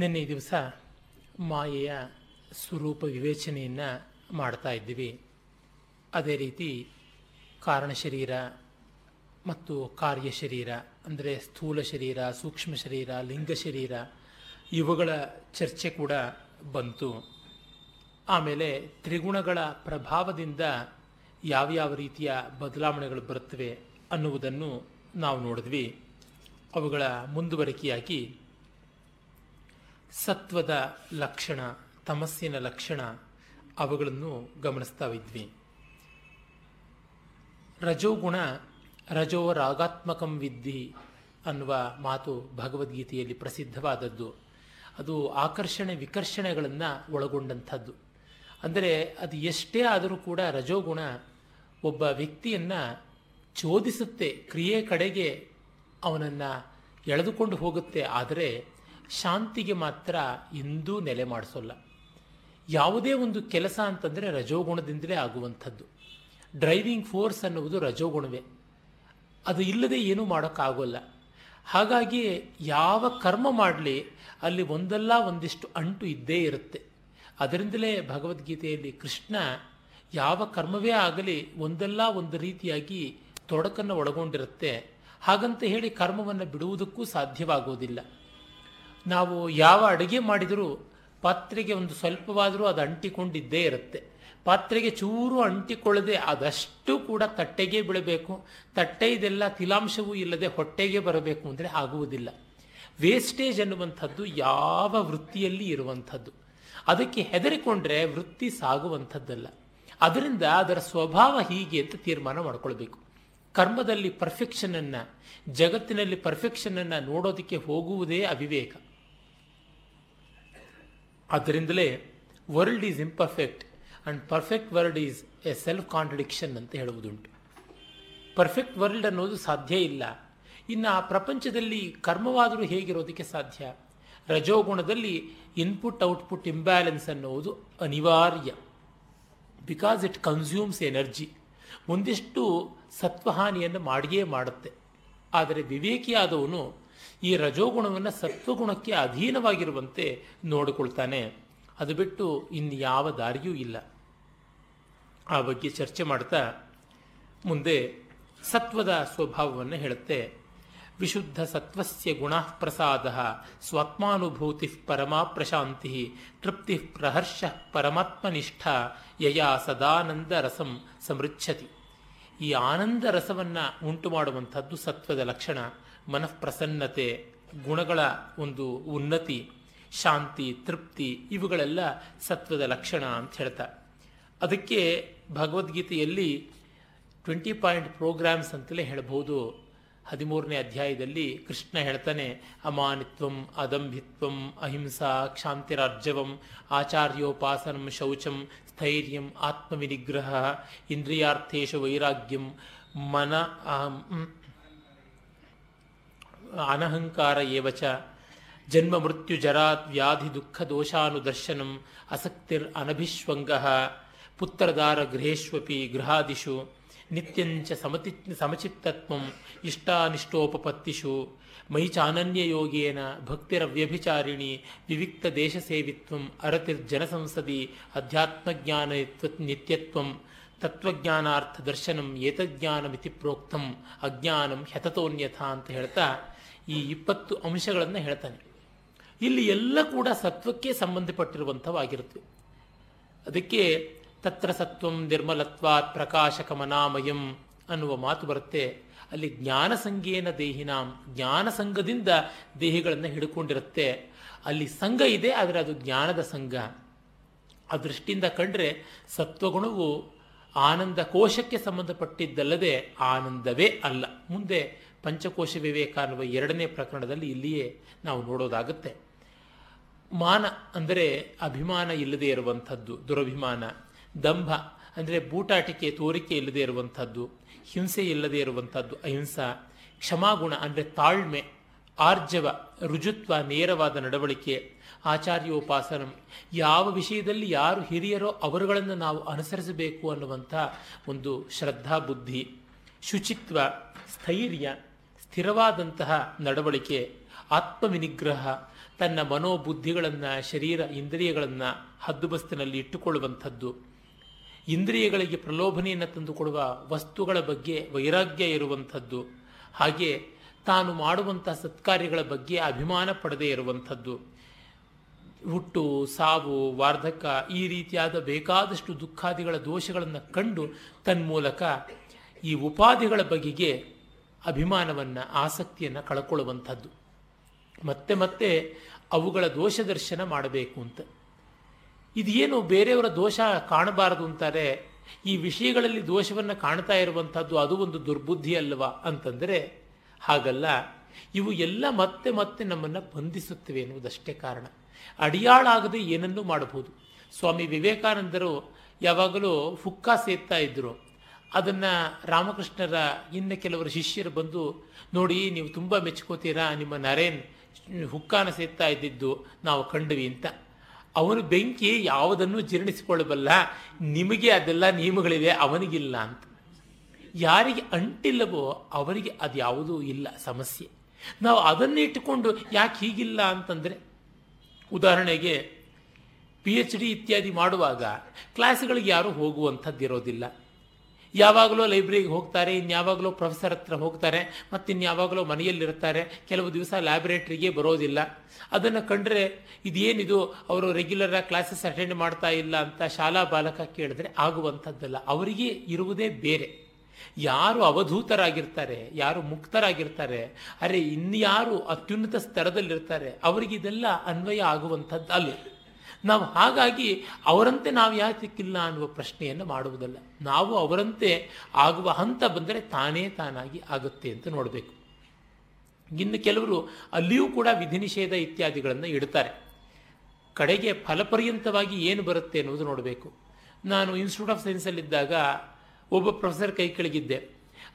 ನಿನ್ನೆ ದಿವಸ ಮಾಯೆಯ ಸ್ವರೂಪ ವಿವೇಚನೆಯನ್ನು ಮಾಡ್ತಾ ಇದ್ದೀವಿ. ಅದೇ ರೀತಿ ಕಾರಣ ಶರೀರ ಮತ್ತು ಕಾರ್ಯ ಶರೀರ, ಅಂದರೆ ಸ್ಥೂಲ ಶರೀರ, ಸೂಕ್ಷ್ಮ ಶರೀರ, ಲಿಂಗ ಶರೀರ, ಇವುಗಳ ಚರ್ಚೆ ಕೂಡ ಬಂತು. ಆಮೇಲೆ ತ್ರಿಗುಣಗಳ ಪ್ರಭಾವದಿಂದ ಯಾವ್ಯಾವ ರೀತಿಯ ಬದಲಾವಣೆಗಳು ಬರುತ್ತವೆ ಅನ್ನುವುದನ್ನು ನಾವು ನೋಡಿದ್ವಿ. ಅವುಗಳ ಮುಂದುವರಿಕೆಯಾಗಿ ಸತ್ವದ ಲಕ್ಷಣ, ತಮಸ್ಸಿನ ಲಕ್ಷಣ ಅವುಗಳನ್ನು ಗಮನಿಸ್ತಾ ಇದ್ವಿ. ರಜೋಗುಣ ರಜೋ ರಾಗಾತ್ಮಕಂ ವಿದ್ಧಿ ಅನ್ನುವ ಮಾತು ಭಗವದ್ಗೀತೆಯಲ್ಲಿ ಪ್ರಸಿದ್ಧವಾದದ್ದು. ಅದು ಆಕರ್ಷಣೆ, ವಿಕರ್ಷಣೆಗಳನ್ನು ಒಳಗೊಂಡಂಥದ್ದು. ಅಂದರೆ ಅದು ಎಷ್ಟೇ ಆದರೂ ಕೂಡ ರಜೋಗುಣ ಒಬ್ಬ ವ್ಯಕ್ತಿಯನ್ನು ಚೋದಿಸುತ್ತೆ ಕ್ರಿಯೆ ಕಡೆಗೆ ಅವನನ್ನು ಎಳೆದುಕೊಂಡು ಹೋಗುತ್ತೆ. ಆದರೆ ಶಾಂತಿಗೆ ಮಾತ್ರ ಎಂದೂ ನೆಲೆ ಮಾಡಿಸೋಲ್ಲ. ಯಾವುದೇ ಒಂದು ಕೆಲಸ ಅಂತಂದರೆ ರಜೋಗುಣದಿಂದಲೇ ಆಗುವಂಥದ್ದು. ಡ್ರೈವಿಂಗ್ ಫೋರ್ಸ್ ಅನ್ನುವುದು ರಜೋಗುಣವೇ. ಅದು ಇಲ್ಲದೆ ಏನೂ ಮಾಡೋಕ್ಕಾಗೋಲ್ಲ. ಹಾಗಾಗಿ ಯಾವ ಕರ್ಮ ಮಾಡಲಿ, ಅಲ್ಲಿ ಒಂದಲ್ಲ ಒಂದಿಷ್ಟು ಅಂಟು ಇದ್ದೇ ಇರುತ್ತೆ. ಅದರಿಂದಲೇ ಭಗವದ್ಗೀತೆಯಲ್ಲಿ ಕೃಷ್ಣ ಯಾವ ಕರ್ಮವೇ ಆಗಲಿ ಒಂದಲ್ಲ ಒಂದು ರೀತಿಯಾಗಿ ತೊಡಕನ್ನು ಒಳಗೊಂಡಿರುತ್ತೆ. ಹಾಗಂತ ಹೇಳಿ ಕರ್ಮವನ್ನು ಬಿಡುವುದಕ್ಕೂ ಸಾಧ್ಯವಾಗುವುದಿಲ್ಲ ನಾವು ಯಾವ ಅಡುಗೆ ಮಾಡಿದರೂ ಪಾತ್ರೆಗೆ ಒಂದು ಸ್ವಲ್ಪವಾದರೂ ಅದು ಅಂಟಿಕೊಂಡಿದ್ದೇ ಇರುತ್ತೆ. ಪಾತ್ರೆಗೆ ಚೂರು ಅಂಟಿಕೊಳ್ಳದೆ ಅದಷ್ಟು ಕೂಡ ತಟ್ಟೆಗೆ ಬೀಳಬೇಕು ತಟ್ಟೆ ಇದೆಲ್ಲ ತಿಲಾಂಶವೂ ಇಲ್ಲದೆ ಹೊಟ್ಟೆಗೆ ಬರಬೇಕು ಅಂದರೆ ಆಗುವುದಿಲ್ಲ. ವೇಸ್ಟೇಜ್ ಅನ್ನುವಂಥದ್ದು ಯಾವ ವೃತ್ತಿಯಲ್ಲಿ ಇರುವಂಥದ್ದು. ಅದಕ್ಕೆ ಹೆದರಿಕೊಂಡ್ರೆ ವೃತ್ತಿ ಸಾಗುವಂಥದ್ದಲ್ಲ. ಅದರಿಂದ ಅದರ ಸ್ವಭಾವ ಹೀಗೆ ಅಂತ ತೀರ್ಮಾನ ಮಾಡಿಕೊಳ್ಬೇಕು. ಕರ್ಮದಲ್ಲಿ ಪರ್ಫೆಕ್ಷನನ್ನು ಜಗತ್ತಿನಲ್ಲಿ ಪರ್ಫೆಕ್ಷನನ್ನು ನೋಡೋದಕ್ಕೆ ಹೋಗುವುದೇ ಅವಿವೇಕ. ಆದ್ದರಿಂದಲೇ world is imperfect and perfect world is a self contradiction ಅಂತ ಹೇಳುವುದುಂಟು. ಪರ್ಫೆಕ್ಟ್ ವರ್ಲ್ಡ್ ಅನ್ನೋದು ಸಾಧ್ಯ ಇಲ್ಲ. ಇನ್ನು ಆ ಪ್ರಪಂಚದಲ್ಲಿ ಕರ್ಮವಾದರೂ ಹೇಗಿರೋದಕ್ಕೆ ಸಾಧ್ಯ? ರಜೋಗುಣದಲ್ಲಿ ಇನ್ಪುಟ್ ಔಟ್ಪುಟ್ ಇಂಬ್ಯಾಲೆನ್ಸ್ ಅನ್ನುವುದು ಅನಿವಾರ್ಯ. ಬಿಕಾಸ್ ಇಟ್ ಕನ್ಸ್ಯೂಮ್ಸ್ ಎನರ್ಜಿ ಒಂದಿಷ್ಟು ಸತ್ವಹಾನಿಯನ್ನು ಮಾಡಿಯೇ ಮಾಡುತ್ತೆ. ಆದರೆ ವಿವೇಕಿಯಾದವನು ಈ ರಜೋಗುಣವನ್ನು ಸತ್ವಗುಣಕ್ಕೆ ಅಧೀನವಾಗಿರುವಂತೆ ನೋಡಿಕೊಳ್ತಾನೆ. ಅದು ಬಿಟ್ಟು ಇನ್ಯಾವ ದಾರಿಯೂ ಇಲ್ಲ. ಆ ಬಗ್ಗೆ ಚರ್ಚೆ ಮಾಡ್ತಾ ಮುಂದೆ ಸತ್ವದ ಸ್ವಭಾವವನ್ನು ಹೇಳುತ್ತೆ. ವಿಶುದ್ಧ ಸತ್ವಸ್ಯ ಗುಣ ಪ್ರಸಾದ ಸ್ವಾತ್ಮಾನುಭೂತಿ ಪರಮಾ ಪ್ರಶಾಂತಿ ತೃಪ್ತಿ ಪ್ರಹರ್ಷ ಪರಮಾತ್ಮನಿಷ್ಠ ಯಯಾ ಸದಾನಂದ ರಸಂ ಸಮೃಚ್ಛತಿ. ಈ ಆನಂದ ರಸವನ್ನು ಉಂಟು ಮಾಡುವಂಥದ್ದು ಸತ್ವದ ಲಕ್ಷಣ. ಮನಃಪ್ರಸನ್ನತೆ, ಗುಣಗಳ ಒಂದು ಉನ್ನತಿ, ಶಾಂತಿ, ತೃಪ್ತಿ ಇವುಗಳೆಲ್ಲ ಸತ್ವದ ಲಕ್ಷಣ ಅಂತ ಹೇಳ್ತಾ. ಅದಕ್ಕೆ ಭಗವದ್ಗೀತೆಯಲ್ಲಿ ಟ್ವೆಂಟಿ ಪಾಯಿಂಟ್ ಪ್ರೋಗ್ರಾಮ್ಸ್ ಅಂತಲೇ ಹೇಳಬಹುದು. ಹದಿಮೂರನೇ ಅಧ್ಯಾಯದಲ್ಲಿ ಕೃಷ್ಣ ಹೇಳ್ತಾನೆ, ಅಮಾನಿತ್ವಂ ಅದಂಭಿತ್ವಂ ಅಹಿಂಸಾ ಕ್ಷಾಂತಿರಾರ್ಜವಂ ಆಚಾರ್ಯೋಪಾಸನಂ ಶೌಚಂ ಸ್ಥೈರ್ಯಂ ಆತ್ಮವಿನಿಗ್ರಹ ಇಂದ್ರಿಯಾರ್ಥೇಶ ವೈರಾಗ್ಯಂ ಮನ ಅನಹಂಕಾರ ಏವಚ. ಜನ್ಮ ಮೃತ್ಯು ಜರಾ ವ್ಯಾಧಿ ದುಃಖ ದೋಷಾನುದರ್ಶನಂ ಅಸಕ್ತಿರ್ ಅನಭಿಶ್ವಂಗ. ಪುತ್ರದಾರ ಗೃಹೇಶ್ವಪಿ ಗೃಹಾದಿಷು. ನಿತ್ಯಂಚ ಸಮತಿ ಸಮಚಿತ್ತತ್ವಂ ಇಷ್ಟಾನಿಷ್ಟೋಪತ್ತಿಷು ಮೈ ಚಾನನ್ಯಯೋಗೇನ ಭಕ್ತಿರವ್ಯಭಿಚಾರಿಣಿ ವಿವಿಕ್ತ ದೇಶ ಸೇವಿತ್ವಂ ಅರತಿರ್ಜನಸಂಸದಿ ಅಧ್ಯಾತ್ಮಜ್ಞಾನ ನಿತ್ಯತ್ವಂ ತತ್ವಜ್ಞಾನಾರ್ಥ ದರ್ಶನಂ ಏತಜ್ಞಾನಮಿತಿ ಪ್ರೋಕ್ತಂ ಅಜ್ಞಾನಂ ಹ್ಯತತೋನ್ಯಥ ಅಂತ ಹೇಳ್ತಾ ಈ ಇಪ್ಪತ್ತು ಅಂಶಗಳನ್ನು ಹೇಳ್ತಾನೆ. ಇಲ್ಲಿ ಎಲ್ಲ ಕೂಡ ಸತ್ವಕ್ಕೆ ಸಂಬಂಧಪಟ್ಟಿರುವಂಥವಾಗಿರುತ್ತವೆ ಅದಕ್ಕೆ ತತ್ರ ಸತ್ವಂ ನಿರ್ಮಲತ್ವಾತ್ ಪ್ರಕಾಶಕಮನಾಮಯಂ ಅನ್ನುವ ಮಾತು ಬರುತ್ತೆ. ಅಲ್ಲಿ ಜ್ಞಾನ ಸಂಘೇನ ದೇಹಿನಾಂ, ಜ್ಞಾನ ಸಂಘದಿಂದ ದೇಹಿಗಳನ್ನು ಹಿಡ್ಕೊಂಡಿರುತ್ತೆ. ಅಲ್ಲಿ ಸಂಘ ಇದೆ, ಆದರೆ ಅದು ಜ್ಞಾನದ ಸಂಘ. ಆ ದೃಷ್ಟಿಯಿಂದ ಕಂಡ್ರೆ ಸತ್ವಗುಣವು ಆನಂದ ಕೋಶಕ್ಕೆ ಸಂಬಂಧಪಟ್ಟಿದ್ದಲ್ಲದೆ ಆನಂದವೇ ಅಲ್ಲ. ಮುಂದೆ ಪಂಚಕೋಶ ವಿವೇಕ ಅನ್ನುವ ಎರಡನೇ ಪ್ರಕರಣದಲ್ಲಿ ಇಲ್ಲಿಯೇ ನಾವು ನೋಡೋದಾಗುತ್ತೆ. ಮಾನ ಅಂದರೆ ಅಭಿಮಾನ ಇಲ್ಲದೆ ಇರುವಂಥದ್ದು, ದುರಭಿಮಾನ. ದಂಭ ಅಂದರೆ ಬೂಟಾಟಿಕೆ, ತೋರಿಕೆ ಇಲ್ಲದೆ ಇರುವಂಥದ್ದು, ಹಿಂಸೆ ಇಲ್ಲದೆ ಇರುವಂಥದ್ದು, ಅಹಿಂಸಾ. ಕ್ಷಮಾಗುಣ ಅಂದರೆ ತಾಳ್ಮೆ, ಆರ್ಜವ, ರುಜುತ್ವ, ನೇರವಾದ ನಡವಳಿಕೆ, ಆಚಾರ್ಯೋಪಾಸನ. ಯಾವ ವಿಷಯದಲ್ಲಿ ಯಾರು ಹಿರಿಯರೋ ಅವರುಗಳನ್ನು ನಾವು ಅನುಸರಿಸಬೇಕು ಅನ್ನುವಂಥ ಒಂದು ಶ್ರದ್ಧಾ ಬುದ್ಧಿ, ಶುಚಿತ್ವ, ಸ್ಥೈರ್ಯ ಸ್ಥಿರವಾದಂತಹ ನಡವಳಿಕೆ, ಆತ್ಮವಿನಿಗ್ರಹ, ತನ್ನ ಮನೋಬುದ್ಧಿಗಳನ್ನು, ಶರೀರ ಇಂದ್ರಿಯಗಳನ್ನು ಹದ್ದುಬಸ್ತಿನಲ್ಲಿ ಇಟ್ಟುಕೊಳ್ಳುವಂಥದ್ದು. ಇಂದ್ರಿಯಗಳಿಗೆ ಪ್ರಲೋಭನೆಯನ್ನು ತಂದುಕೊಡುವ ವಸ್ತುಗಳ ಬಗ್ಗೆ ವೈರಾಗ್ಯ ಇರುವಂಥದ್ದು. ಹಾಗೆ ತಾನು ಮಾಡುವಂತಹ ಸತ್ಕಾರ್ಯಗಳ ಬಗ್ಗೆ ಅಭಿಮಾನ ಪಡೆದೇ ಇರುವಂಥದ್ದು. ಹುಟ್ಟು, ಸಾವು, ವಾರ್ಧಕ ಈ ರೀತಿಯಾದ ಬೇಕಾದಷ್ಟು ದುಃಖಾದಿಗಳ ದೋಷಗಳನ್ನು ಕಂಡು ತನ್ಮೂಲಕ ಈ ಉಪಾಧಿಗಳ ಬಗೆಗೆ ಅಭಿಮಾನವನ್ನು, ಆಸಕ್ತಿಯನ್ನು ಕಳ್ಕೊಳ್ಳುವಂಥದ್ದು. ಮತ್ತೆ ಮತ್ತೆ ಅವುಗಳ ದೋಷ ದರ್ಶನ ಮಾಡಬೇಕು ಅಂತ. ಇದೇನು ಬೇರೆಯವರ ದೋಷ ಕಾಣಬಾರದು ಅಂತಾರೆ, ಈ ವಿಷಯಗಳಲ್ಲಿ ದೋಷವನ್ನು ಕಾಣ್ತಾ ಇರುವಂಥದ್ದು ಅದು ಒಂದು ದುರ್ಬುದ್ಧಿ ಅಲ್ವಾ ಅಂತಂದರೆ, ಹಾಗಲ್ಲ. ಇವು ಎಲ್ಲ ಮತ್ತೆ ಮತ್ತೆ ನಮ್ಮನ್ನು ಬಂಧಿಸುತ್ತವೆ ಎನ್ನುವುದಷ್ಟೇ ಕಾರಣ. ಅಡಿಯಾಳಾಗದೆ ಏನನ್ನೂ ಮಾಡಬಹುದು. ಸ್ವಾಮಿ ವಿವೇಕಾನಂದರು ಯಾವಾಗಲೂ ಹುಕ್ಕಾ ಸೇರ್ತಾ ಇದ್ದರು ಅದನ್ನು ರಾಮಕೃಷ್ಣರ ಇನ್ನು ಕೆಲವರು ಶಿಷ್ಯರು ಬಂದು ನೋಡಿ, ನೀವು ತುಂಬ ಮೆಚ್ಕೋತೀರಾ? ನಿಮ್ಮ ನರೇನ್ ಹುಕ್ಕಾನ ಸೇತ್ತಾ ಇದ್ದಿದ್ದು ನಾವು ಕಂಡ್ವಿ ಅಂತ. ಅವನು ಬೆಂಕಿ ಯಾವುದನ್ನು ಜೀರ್ಣಿಸಿಕೊಳ್ಳಬಲ್ಲ. ನಿಮಗೆ ಅದೆಲ್ಲ ನಿಯಮಗಳಿವೆ, ಅವನಿಗಿಲ್ಲ ಅಂತ. ಯಾರಿಗೆ ಅಂಟಿಲ್ಲವೋ ಅವರಿಗೆ ಅದು ಯಾವುದೂ ಇಲ್ಲ, ಸಮಸ್ಯೆ. ನಾವು ಅದನ್ನು ಇಟ್ಟುಕೊಂಡು ಯಾಕೆ ಹೀಗಿಲ್ಲ ಅಂತಂದರೆ, ಉದಾಹರಣೆಗೆ ಪಿ ಎಚ್ ಡಿ ಇತ್ಯಾದಿ ಮಾಡುವಾಗ ಕ್ಲಾಸ್ಗಳಿಗೆ ಯಾರೂ ಹೋಗುವಂಥದ್ದು ಇರೋದಿಲ್ಲ ಯಾವಾಗಲೂ ಲೈಬ್ರರಿಗೆ ಹೋಗ್ತಾರೆ ಇನ್ಯಾವಾಗಲೂ ಪ್ರೊಫೆಸರ್ ಹತ್ರ ಹೋಗ್ತಾರೆ, ಮತ್ತು ಇನ್ಯಾವಾಗಲೂ ಮನೆಯಲ್ಲಿರ್ತಾರೆ. ಕೆಲವು ದಿವಸ ಲ್ಯಾಬೊರೇಟ್ರಿಗೆ ಬರೋದಿಲ್ಲ. ಅದನ್ನು ಕಂಡ್ರೆ ಇದೇನಿದು, ಅವರು ರೆಗ್ಯುಲರ್ ಕ್ಲಾಸಸ್ ಅಟೆಂಡ್ ಮಾಡ್ತಾ ಇಲ್ಲ ಅಂತ ಶಾಲಾ ಬಾಲಕ ಕೇಳಿದ್ರೆ ಆಗುವಂಥದ್ದಲ್ಲ. ಅವರಿಗೆ ಇರುವುದೇ ಬೇರೆ. ಯಾರು ಅವಧೂತರಾಗಿರ್ತಾರೆ, ಯಾರು ಮುಕ್ತರಾಗಿರ್ತಾರೆ, ಅರೆ ಇನ್ಯಾರು ಅತ್ಯುನ್ನತ ಸ್ತರದಲ್ಲಿರ್ತಾರೆ ಅವರಿಗಿದೆಲ್ಲ ಅನ್ವಯ ಆಗುವಂಥದ್ದು ಅಲ್ಲ ನಾವು ಹಾಗಾಗಿ ಅವರಂತೆ ನಾವು ಯಾತಕ್ಕಿಲ್ಲ ಅನ್ನುವ ಪ್ರಶ್ನೆಯನ್ನು ಮಾಡುವುದಲ್ಲ. ನಾವು ಅವರಂತೆ ಆಗುವ ಹಂತ ಬಂದರೆ ತಾನೇ ತಾನಾಗಿ ಆಗುತ್ತೆ ಅಂತ ನೋಡಬೇಕು. ಇನ್ನು ಕೆಲವರು ಅಲ್ಲಿಯೂ ಕೂಡ ವಿಧಿ ನಿಷೇಧ ಇತ್ಯಾದಿಗಳನ್ನು ಇಡ್ತಾರೆ. ಕಡೆಗೆ ಫಲಪರ್ಯಂತವಾಗಿ ಏನು ಬರುತ್ತೆ ಅನ್ನೋದು ನೋಡಬೇಕು. ನಾನು ಇನ್ಸ್ಟಿಟ್ಯೂಟ್ ಆಫ್ ಸೈನ್ಸಲ್ಲಿದ್ದಾಗ ಒಬ್ಬ ಪ್ರೊಫೆಸರ್ ಕೈ ಕೆಳಗಿದ್ದೆ.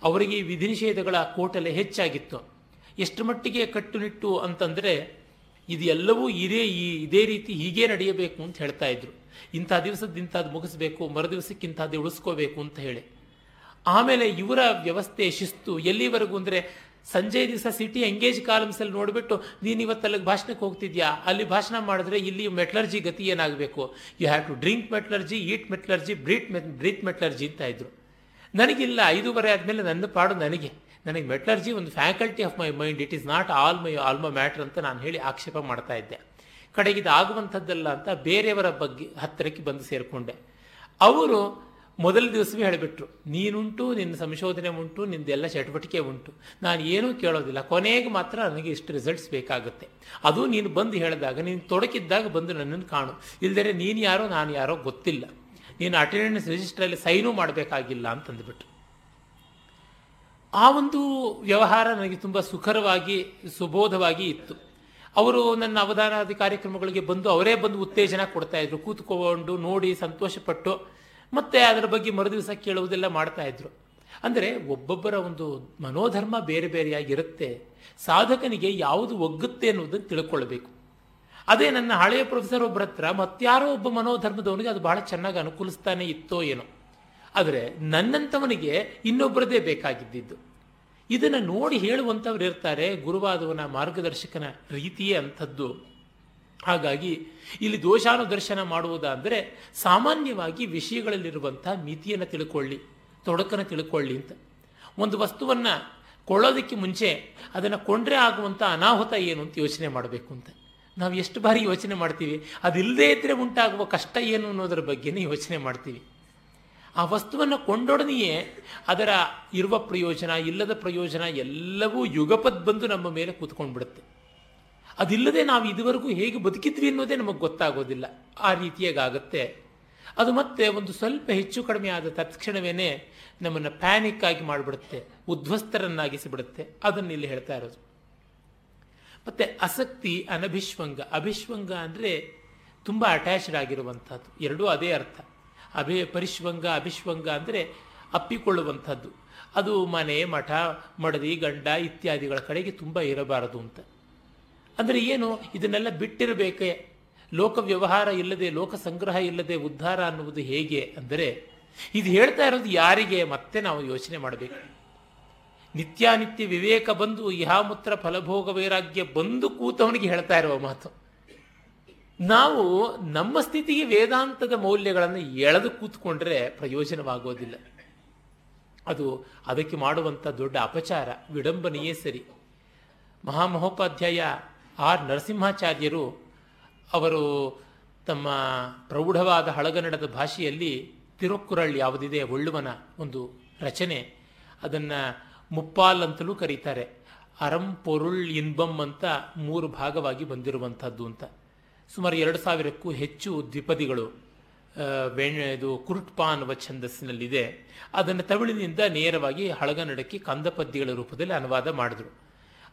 ಅವರಿಗೆ ವಿಧಿ ನಿಷೇಧಗಳ ಕೋಟಲೆ ಹೆಚ್ಚಾಗಿತ್ತು. ಎಷ್ಟು ಮಟ್ಟಿಗೆ ಕಟ್ಟುನಿಟ್ಟು ಅಂತಂದರೆ ಇದು ಎಲ್ಲವೂ ಇದೇ ಈ, ಇದೇ ರೀತಿ ಹೀಗೆ ನಡೆಯಬೇಕು ಅಂತ ಹೇಳ್ತಾ ಇದ್ರು. ಇಂಥ ದಿವಸದ ಇಂಥದ್ದು ಮುಗಿಸ್ಬೇಕು ಮರು ದಿವಸಕ್ಕೆ ಉಳಿಸ್ಕೋಬೇಕು ಅಂತ ಹೇಳಿ. ಆಮೇಲೆ ಇವರ ವ್ಯವಸ್ಥೆ ಶಿಸ್ತು ಎಲ್ಲಿವರೆಗೂ ಅಂದರೆ ಸಂಜೆ ದಿವಸ ಸಿಟಿ ಎಂಗೇಜ್ ಕಾಲಮ್ಸಲ್ಲಿ ನೋಡಿಬಿಟ್ಟು, ನೀನು ಇವತ್ತು ಅಲ್ಲಿಗೆ ಭಾಷಣಕ್ಕೆ ಹೋಗ್ತಿದ್ಯಾ? ಅಲ್ಲಿ ಭಾಷಣ ಮಾಡಿದ್ರೆ ಇಲ್ಲಿ ಮೆಟ್ಲರ್ಜಿ ಗತಿ ಏನಾಗಬೇಕು? You have to drink metallurgy eat metallurgy breathe met breathe metallurgy ಅಂತ ಇದ್ರು. ನನಗಿಲ್ಲ, ಐದೂವರೆ ಆದಮೇಲೆ ನನ್ನ ಪಾಡು ನನಗೆ. ನನಗೆ ಮೆಟ್ಲರ್ಜಿ ಒಂದು faculty of my mind, it is not all my alma mater ಅಂತ ನಾನು ಹೇಳಿ ಆಕ್ಷೇಪ ಮಾಡ್ತಾ ಇದ್ದೆ. ಕಡೆಗೆ ಇದು ಆಗುವಂಥದ್ದಲ್ಲ ಅಂತ ಬೇರೆಯವರ ಬಗ್ಗೆ ಹತ್ತಿರಕ್ಕೆ ಬಂದು ಸೇರಿಕೊಂಡೆ. ಅವರು ಮೊದಲ ದಿವಸವೇ ಹೇಳಿಬಿಟ್ರು, ನೀನುಂಟು, ನಿನ್ನ ಸಂಶೋಧನೆ ಉಂಟು, ನಿಂದೆಲ್ಲ ಚಟುವಟಿಕೆ ಉಂಟು. ನಾನು ಏನೂ ಕೇಳೋದಿಲ್ಲ, ಕೊನೆಗೆ ಮಾತ್ರ ನನಗೆ ಇಷ್ಟು ರಿಸಲ್ಟ್ಸ್ ಬೇಕಾಗುತ್ತೆ. ಅದು ನೀನು ಬಂದು ಹೇಳಿದಾಗ, ನೀನು ತೊಡಕಿದ್ದಾಗ ಬಂದು ನನ್ನನ್ನು ಕಾಣು. ಇಲ್ಲದರೆ ನೀನು ಯಾರೋ, ನಾನು ಯಾರೋ ಗೊತ್ತಿಲ್ಲ. ನೀನು ಅಟೆಂಡೆನ್ಸ್ ರಿಜಿಸ್ಟ್ರಲ್ಲಿ ಸೈನು ಮಾಡಬೇಕಾಗಿಲ್ಲ ಅಂತಂದುಬಿಟ್ಟು ಆ ಒಂದು ವ್ಯವಹಾರ ನನಗೆ ತುಂಬ ಸುಖರವಾಗಿ, ಸುಬೋಧವಾಗಿ ಇತ್ತು. ಅವರು ನನ್ನ ಅವಧಾನಾದಿ ಕಾರ್ಯಕ್ರಮಗಳಿಗೆ ಬಂದು ಅವರೇ ಬಂದು ಉತ್ತೇಜನ ಕೊಡ್ತಾ ಇದ್ರು. ಕೂತ್ಕೊಂಡು ನೋಡಿ ಸಂತೋಷಪಟ್ಟು ಮತ್ತೆ ಅದರ ಬಗ್ಗೆ ಮರುದಿವಸ ಕೇಳುವುದೆಲ್ಲ ಮಾಡ್ತಾ ಇದ್ರು. ಅಂದರೆ ಒಬ್ಬೊಬ್ಬರ ಒಂದು ಮನೋಧರ್ಮ ಬೇರೆ ಬೇರೆಯಾಗಿರುತ್ತೆ. ಸಾಧಕನಿಗೆ ಯಾವುದು ಒಗ್ಗುತ್ತೆ ಅನ್ನೋದನ್ನು ತಿಳ್ಕೊಳ್ಬೇಕು. ಅದೇ ನನ್ನ ಹಳೆಯ ಪ್ರೊಫೆಸರ್ ಒಬ್ಬರ ಹತ್ರ ಮತ್ತಾರೋ ಒಬ್ಬ ಮನೋಧರ್ಮದವನಿಗೆ ಅದು ಬಹಳ ಚೆನ್ನಾಗಿ ಅನುಕೂಲಿಸ್ತಾನೆ ಇತ್ತೋ ಏನೋ. ಆದರೆ ನನ್ನಂಥವನಿಗೆ ಇನ್ನೊಬ್ಬರದೇ ಬೇಕಾಗಿದ್ದಿದ್ದು. ಇದನ್ನು ನೋಡಿ ಹೇಳುವಂಥವ್ರು ಇರ್ತಾರೆ ಗುರುವಾದವನ ಮಾರ್ಗದರ್ಶಕನ ರೀತಿಯೇ ಅಂಥದ್ದು. ಹಾಗಾಗಿ ಇಲ್ಲಿ ದೋಷಾನುದರ್ಶನ ಮಾಡುವುದಾದರೆ ಸಾಮಾನ್ಯವಾಗಿ ವಿಷಯಗಳಲ್ಲಿರುವಂಥ ಮಿತಿಯನ್ನು ತಿಳ್ಕೊಳ್ಳಿ ತೊಡಕನ ತಿಳ್ಕೊಳ್ಳಿ ಅಂತ. ಒಂದು ವಸ್ತುವನ್ನು ಕೊಳ್ಳೋದಕ್ಕೆ ಮುಂಚೆ ಅದನ್ನು ಕೊಂಡ್ರೆ ಆಗುವಂಥ ಅನಾಹುತ ಏನು ಅಂತ ಯೋಚನೆ ಮಾಡಬೇಕು ಅಂತ. ನಾವು ಎಷ್ಟು ಬಾರಿ ಯೋಚನೆ ಮಾಡ್ತೀವಿ? ಅದಿಲ್ಲದೇ ಇದ್ದರೆ ಉಂಟಾಗುವ ಕಷ್ಟ ಏನು ಅನ್ನೋದರ ಬಗ್ಗೆನೇ ಯೋಚನೆ ಮಾಡ್ತೀವಿ. ಆ ವಸ್ತುವನ್ನು ಕೊಂಡೊಡನೆಯೇ ಅದರ ಇರುವ ಪ್ರಯೋಜನ, ಇಲ್ಲದ ಪ್ರಯೋಜನ ಎಲ್ಲವೂ ಯುಗಪದ್ ಬಂದು ನಮ್ಮ ಮೇಲೆ ಕೂತ್ಕೊಂಡ್ಬಿಡುತ್ತೆ. ಅದಿಲ್ಲದೆ ನಾವು ಇದುವರೆಗೂ ಹೇಗೆ ಬದುಕಿದ್ವಿ ಅನ್ನೋದೇ ನಮಗೆ ಗೊತ್ತಾಗೋದಿಲ್ಲ. ಆ ರೀತಿಯಾಗುತ್ತೆ ಅದು ಮತ್ತೆ ಒಂದು ಸ್ವಲ್ಪ ಹೆಚ್ಚು ಕಡಿಮೆ ಆದ ತಕ್ಷಣವೇ ನಮ್ಮನ್ನು ಪ್ಯಾನಿಕ್ ಆಗಿ ಮಾಡಿಬಿಡುತ್ತೆ, ಉದ್ವಸ್ತರನ್ನಾಗಿಸಿಬಿಡುತ್ತೆ. ಅದನ್ನು ಇಲ್ಲಿ ಹೇಳ್ತಾ ಇರೋದು. ಮತ್ತೆ ಆಸಕ್ತಿ, ಅನಭಿಶ್ವಂಗ. ಅಭಿಶ್ವಂಗ ಅಂದರೆ ತುಂಬ ಅಟ್ಯಾಚ್ಡ್ ಆಗಿರುವಂಥದ್ದು. ಎರಡೂ ಅದೇ ಅರ್ಥ. ಅಭಿ ಪರಿಶ್ವಂಗ, ಅಭಿಶ್ವಂಗ ಅಂದರೆ ಅಪ್ಪಿಕೊಳ್ಳುವಂಥದ್ದು. ಅದು ಮನೆ, ಮಠ, ಮಡದಿ, ಗಂಡ ಇತ್ಯಾದಿಗಳ ಕಡೆಗೆ ತುಂಬ ಇರಬಾರದು ಅಂತ. ಅಂದರೆ ಏನು? ಇದನ್ನೆಲ್ಲ ಬಿಟ್ಟಿರಬೇಕೆ? ಲೋಕ ವ್ಯವಹಾರ ಇಲ್ಲದೆ, ಲೋಕ ಸಂಗ್ರಹ ಇಲ್ಲದೆ ಉದ್ಧಾರ ಅನ್ನುವುದು ಹೇಗೆ ಅಂದರೆ, ಇದು ಹೇಳ್ತಾ ಇರೋದು ಯಾರಿಗೆ? ಮತ್ತೆ ನಾವು ಯೋಚನೆ ಮಾಡಬೇಕು. ನಿತ್ಯಾನಿತ್ಯ ವಿವೇಕ ಬಂದು, ಇಹಾಮೂತ್ರ ಫಲಭೋಗ ವೈರಾಗ್ಯ ಬಂದು ಕೂತವನಿಗೆ ಹೇಳ್ತಾ ಇರುವ ಮಾತು. ನಾವು ನಮ್ಮ ಸ್ಥಿತಿಗೆ ವೇದಾಂತದ ಮೌಲ್ಯಗಳನ್ನು ಎಳೆದು ಕೂತ್ಕೊಂಡ್ರೆ ಪ್ರಯೋಜನವಾಗೋದಿಲ್ಲ. ಅದು ಅದಕ್ಕೆ ಮಾಡುವಂಥ ದೊಡ್ಡ ಅಪಚಾರ, ವಿಡಂಬನೆಯೇ ಸರಿ. ಮಹಾಮಹೋಪಾಧ್ಯಾಯ ಆರ್ ನರಸಿಂಹಾಚಾರ್ಯರು ಅವರು ತಮ್ಮ ಪ್ರೌಢವಾದ ಹಳಗನ್ನಡದ ಭಾಷೆಯಲ್ಲಿ ತಿರುಕ್ಕುರಳ್ ಯಾವುದಿದೆ ಒಳ್ಳುವನ ಒಂದು ರಚನೆ. ಅದನ್ನು ಮುಪ್ಪಾಲ್ ಅಂತಲೂ ಕರೀತಾರೆ. ಅರಂ ಪೊರುಳ್ ಇನ್ಬಂ ಅಂತ ಮೂರು ಭಾಗವಾಗಿ ಬಂದಿರುವಂಥದ್ದು ಅಂತ. ಸುಮಾರು ಎರಡು ಸಾವಿರಕ್ಕೂ ಹೆಚ್ಚು ದ್ವಿಪದಿಗಳು ಇದು ಅನ್ನುವ ಛಂದಸ್ಸಿನಲ್ಲಿದೆ ಅದನ್ನು ತಮಿಳಿನಿಂದ ನೇರವಾಗಿ ಹಳಗನ್ನಡಕ್ಕೆ ಕಂದಪದ್ಯಗಳ ರೂಪದಲ್ಲಿ ಅನುವಾದ ಮಾಡಿದ್ರು.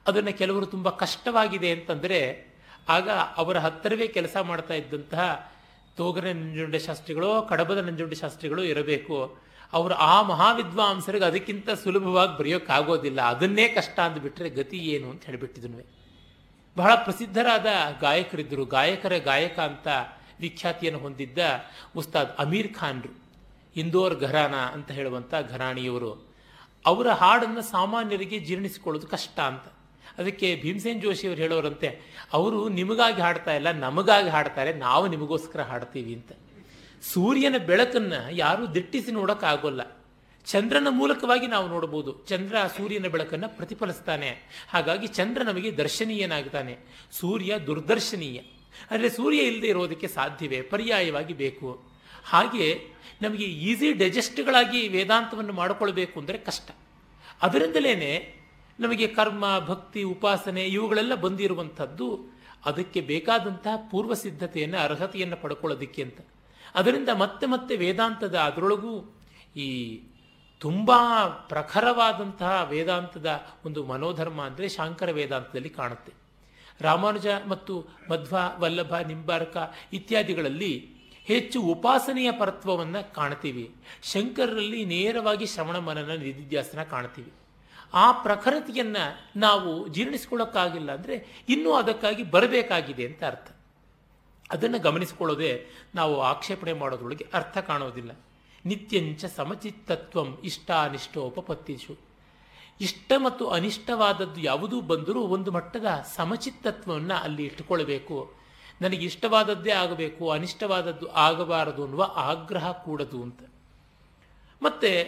ಅದನ್ನು ಕೆಲವರು ತುಂಬ ಕಷ್ಟವಾಗಿದೆ ಅಂತಂದರೆ, ಆಗ ಅವರ ಹತ್ತಿರವೇ ಕೆಲಸ ಮಾಡ್ತಾ ಇದ್ದಂತಹ ತೋಗರ ನಂಜುಂಡೆ ಶಾಸ್ತ್ರಿಗಳೋ, ಕಡಬದ ನಂಜುಂಡೆ ಶಾಸ್ತ್ರಿಗಳು ಇರಬೇಕು. ಅವರು ಆ ಮಹಾವಿದ್ವಾಂಸರಿಗೆ ಅದಕ್ಕಿಂತ ಸುಲಭವಾಗಿ ಬರೆಯೋಕ್ಕಾಗೋದಿಲ್ಲ. ಅದನ್ನೇ ಕಷ್ಟ ಅಂದ್ಬಿಟ್ರೆ ಗತಿ ಏನು ಅಂತ ಹೇಳಿಬಿಟ್ಟಿದ್ನು ಬಹಳ ಪ್ರಸಿದ್ಧರಾದ ಗಾಯಕರಿದ್ದರು. ಗಾಯಕರ ಗಾಯಕ ಅಂತ ವಿಖ್ಯಾತಿಯನ್ನು ಹೊಂದಿದ್ದ ಉಸ್ತಾದ್ ಅಮೀರ್ ಖಾನ್ರು, ಇಂದೋರ್ ಘರಾನ ಅಂತ ಹೇಳುವಂಥ ಘರಾಣಿಯವರು. ಅವರ ಹಾಡನ್ನು ಸಾಮಾನ್ಯರಿಗೆ ಜೀರ್ಣಿಸಿಕೊಳ್ಳೋದು ಕಷ್ಟ ಅಂತ. ಅದಕ್ಕೆ ಭೀಮಸೇನ್ ಜೋಶಿ ಅವರು ಹೇಳೋರಂತೆ, ಅವರು ನಿಮಗಾಗಿ ಹಾಡ್ತಾ ಇಲ್ಲ, ನಮಗಾಗಿ ಹಾಡ್ತಾರೆ ನಾವು ನಿಮಗೋಸ್ಕರ ಹಾಡ್ತೀವಿ ಅಂತ. ಸೂರ್ಯನ ಬೆಳಕನ್ನು ಯಾರೂ ದಿಟ್ಟಿಸಿ ನೋಡೋಕ್ಕಾಗೋಲ್ಲ. ಚಂದ್ರನ ಮೂಲಕವಾಗಿ ನಾವು ನೋಡಬಹುದು. ಚಂದ್ರ ಸೂರ್ಯನ ಬೆಳಕನ್ನು ಪ್ರತಿಫಲಿಸ್ತಾನೆ. ಹಾಗಾಗಿ ಚಂದ್ರ ನಮಗೆ ದರ್ಶನೀಯನಾಗ್ತಾನೆ. ಸೂರ್ಯ ದುರ್ದರ್ಶನೀಯ. ಅಂದರೆ ಸೂರ್ಯ ಇಲ್ಲದೆ ಇರೋದಕ್ಕೆ ಸಾಧ್ಯವೇ? ಪರ್ಯಾಯವಾಗಿ ಬೇಕು. ಹಾಗೆ ನಮಗೆ ಈಸಿ ಡೈಜೆಸ್ಟ್ಗಳಾಗಿ ವೇದಾಂತವನ್ನು ಮಾಡಿಕೊಳ್ಬೇಕು ಅಂದರೆ ಕಷ್ಟ. ಅದರಿಂದಲೇ ನಮಗೆ ಕರ್ಮ, ಭಕ್ತಿ, ಉಪಾಸನೆ ಇವುಗಳೆಲ್ಲ ಬಂದಿರುವಂಥದ್ದು ಅದಕ್ಕೆ ಬೇಕಾದಂತಹ ಪೂರ್ವ ಸಿದ್ಧತೆಯನ್ನು ಅರ್ಹತೆಯನ್ನು ಪಡ್ಕೊಳ್ಳೋದಕ್ಕೆ ಅಂತ. ಅದರಿಂದ ಮತ್ತೆ ಮತ್ತೆ ವೇದಾಂತದ ಅದರೊಳಗೂ ಈ ತುಂಬ ಪ್ರಖರವಾದಂತಹ ವೇದಾಂತದ ಒಂದು ಮನೋಧರ್ಮ ಅಂದರೆ ಶಾಂಕರ ವೇದಾಂತದಲ್ಲಿ ಕಾಣುತ್ತೆ. ರಾಮಾನುಜ ಮತ್ತು ಮಧ್ವ, ವಲ್ಲಭ, ನಿಂಬಾರಕ ಇತ್ಯಾದಿಗಳಲ್ಲಿ ಹೆಚ್ಚು ಉಪಾಸನೆಯ ಪರತ್ವವನ್ನು ಕಾಣ್ತೀವಿ ಶಂಕರರಲ್ಲಿ ನೇರವಾಗಿ ಶ್ರವಣ ಮನನ ನಿಧಿಧ್ಯಾಸನ ಕಾಣ್ತೀವಿ ಆ ಪ್ರಖರತೆಯನ್ನು ನಾವು ಜೀರ್ಣಿಸ್ಕೊಳ್ಳೋಕ್ಕಾಗಿಲ್ಲ ಅಂದರೆ ಇನ್ನೂ ಅದಕ್ಕಾಗಿ ಬರಬೇಕಾಗಿದೆ ಅಂತ ಅರ್ಥ. ಅದನ್ನು ಗಮನಿಸಿಕೊಳ್ಳೋದೇ ನಾವು ಆಕ್ಷೇಪಣೆ ಮಾಡೋದ್ರೊಳಗೆ ಅರ್ಥ ಕಾಣೋದಿಲ್ಲ. ನಿತ್ಯಂಚ ಸಮಚಿತ್ತತ್ವಂ ಇಷ್ಟ ಅನಿಷ್ಟೋಪಪತ್ತಿಷು ಇಷ್ಟ ಮತ್ತು ಅನಿಷ್ಟವಾದದ್ದು ಯಾವುದೂ ಬಂದರೂ ಒಂದು ಮಟ್ಟದ ಸಮಚಿತ್ತತ್ವವನ್ನು ಅಲ್ಲಿ ಇಟ್ಟುಕೊಳ್ಬೇಕು ನನಗೆ ಇಷ್ಟವಾದದ್ದೇ ಆಗಬೇಕು, ಅನಿಷ್ಟವಾದದ್ದು ಆಗಬಾರದು ಅನ್ನುವ ಆಗ್ರಹ ಕೂಡದು ಅಂತ. ಮತ್ತೆ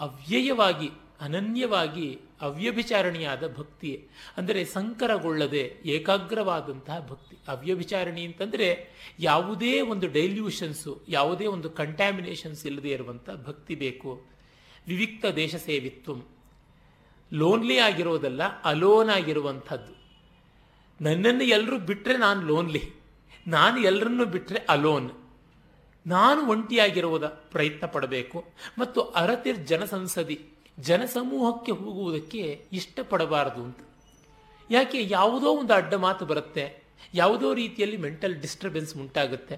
ಅವ್ಯಯವಾಗಿ ಅನನ್ಯವಾಗಿ ಅವ್ಯಭಿಚಾರಣೆಯಾದ ಭಕ್ತಿ ಅಂದರೆ ಸಂಕರಗೊಳ್ಳದೆ ಏಕಾಗ್ರವಾದಂತಹ ಭಕ್ತಿ. ಅವ್ಯಭಿಚಾರಣಿ ಅಂತಂದರೆ ಯಾವುದೇ ಒಂದು ಡೈಲ್ಯೂಷನ್ಸು, ಯಾವುದೇ ಒಂದು ಕಂಟ್ಯಾಮಿನೇಷನ್ಸ್ ಇಲ್ಲದೆ ಇರುವಂಥ ಭಕ್ತಿ ಬೇಕು. ವಿವಿಕ್ತ ದೇಶ ಸೇವಿತ್ವ. ಲೋನ್ಲಿ ಆಗಿರೋದಲ್ಲ, ಅಲೋನ್ ಆಗಿರುವಂಥದ್ದು. ನನ್ನನ್ನು ಎಲ್ಲರೂ ಬಿಟ್ಟರೆ ನಾನು ಲೋನ್ಲಿ. ನಾನು ಎಲ್ಲರನ್ನು ಬಿಟ್ಟರೆ ಅಲೋನ್. ನಾನು ಒಂಟಿಯಾಗಿರುವುದ ಪ್ರಯತ್ನ ಪಡಬೇಕು. ಮತ್ತು ಅರತಿರ್ ಜನಸಂಸದಿ ಜನಸಮೂಹಕ್ಕೆ ಹೋಗುವುದಕ್ಕೆ ಇಷ್ಟಪಡಬಾರದು ಅಂತ. ಯಾಕೆ ಯಾವುದೋ ಒಂದು ಅಡ್ಡ ಮಾತು ಬರುತ್ತೆ, ಯಾವುದೋ ರೀತಿಯಲ್ಲಿ ಮೆಂಟಲ್ ಡಿಸ್ಟರ್ಬೆನ್ಸ್ ಉಂಟಾಗುತ್ತೆ.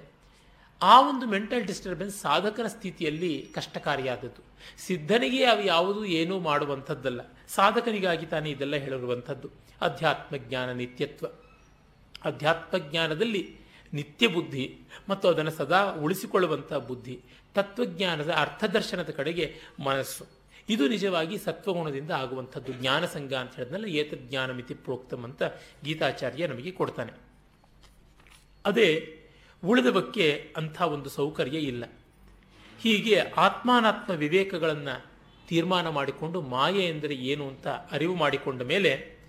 ಆ ಒಂದು ಮೆಂಟಲ್ ಡಿಸ್ಟರ್ಬೆನ್ಸ್ ಸಾಧಕರ ಸ್ಥಿತಿಯಲ್ಲಿ ಕಷ್ಟಕಾರಿಯಾದದ್ದು. ಸಿದ್ಧನಿಗೆ ಅವು ಯಾವುದೂ ಏನೂ ಮಾಡುವಂಥದ್ದಲ್ಲ, ಸಾಧಕನಿಗಾಗಿ ತಾನೇ ಇದೆಲ್ಲ ಹೇಳಿರುವಂಥದ್ದು ಅಧ್ಯಾತ್ಮ ಜ್ಞಾನ ನಿತ್ಯತ್ವ. ಅಧ್ಯಾತ್ಮ ಜ್ಞಾನದಲ್ಲಿ ನಿತ್ಯ ಬುದ್ಧಿ ಮತ್ತು ಅದನ್ನು ಸದಾ ಉಳಿಸಿಕೊಳ್ಳುವಂಥ ಬುದ್ಧಿ, ತತ್ವಜ್ಞಾನದ ಅರ್ಥದರ್ಶನದ ಕಡೆಗೆ ಮನಸ್ಸು. ಇದು ನಿಜವಾಗಿ ಸತ್ವಗುಣದಿಂದ ಆಗುವಂಥದ್ದು. ಜ್ಞಾನ ಸಂಘ ಅಂತ ಹೇಳಿದ್ನಲ್ಲ ಏತ ಜ್ಞಾನಮಿತಿ ಪ್ರೋಕ್ತಮ್ ಅಂತ ಗೀತಾಚಾರ್ಯ ನಮಗೆ ಕೊಡ್ತಾನೆ. ಅದೇ, ಉಳಿದವಕ್ಕೆ ಅಂಥ ಒಂದು ಸೌಕರ್ಯ ಇಲ್ಲ. ಹೀಗೆ ಆತ್ಮಾನಾತ್ಮ ವಿವೇಕಗಳನ್ನು ತೀರ್ಮಾನ ಮಾಡಿಕೊಂಡು ಮಾಯೆ ಎಂದರೆ ಏನು ಅಂತ ಅರಿವು ಮಾಡಿಕೊಂಡ ಮೇಲೆ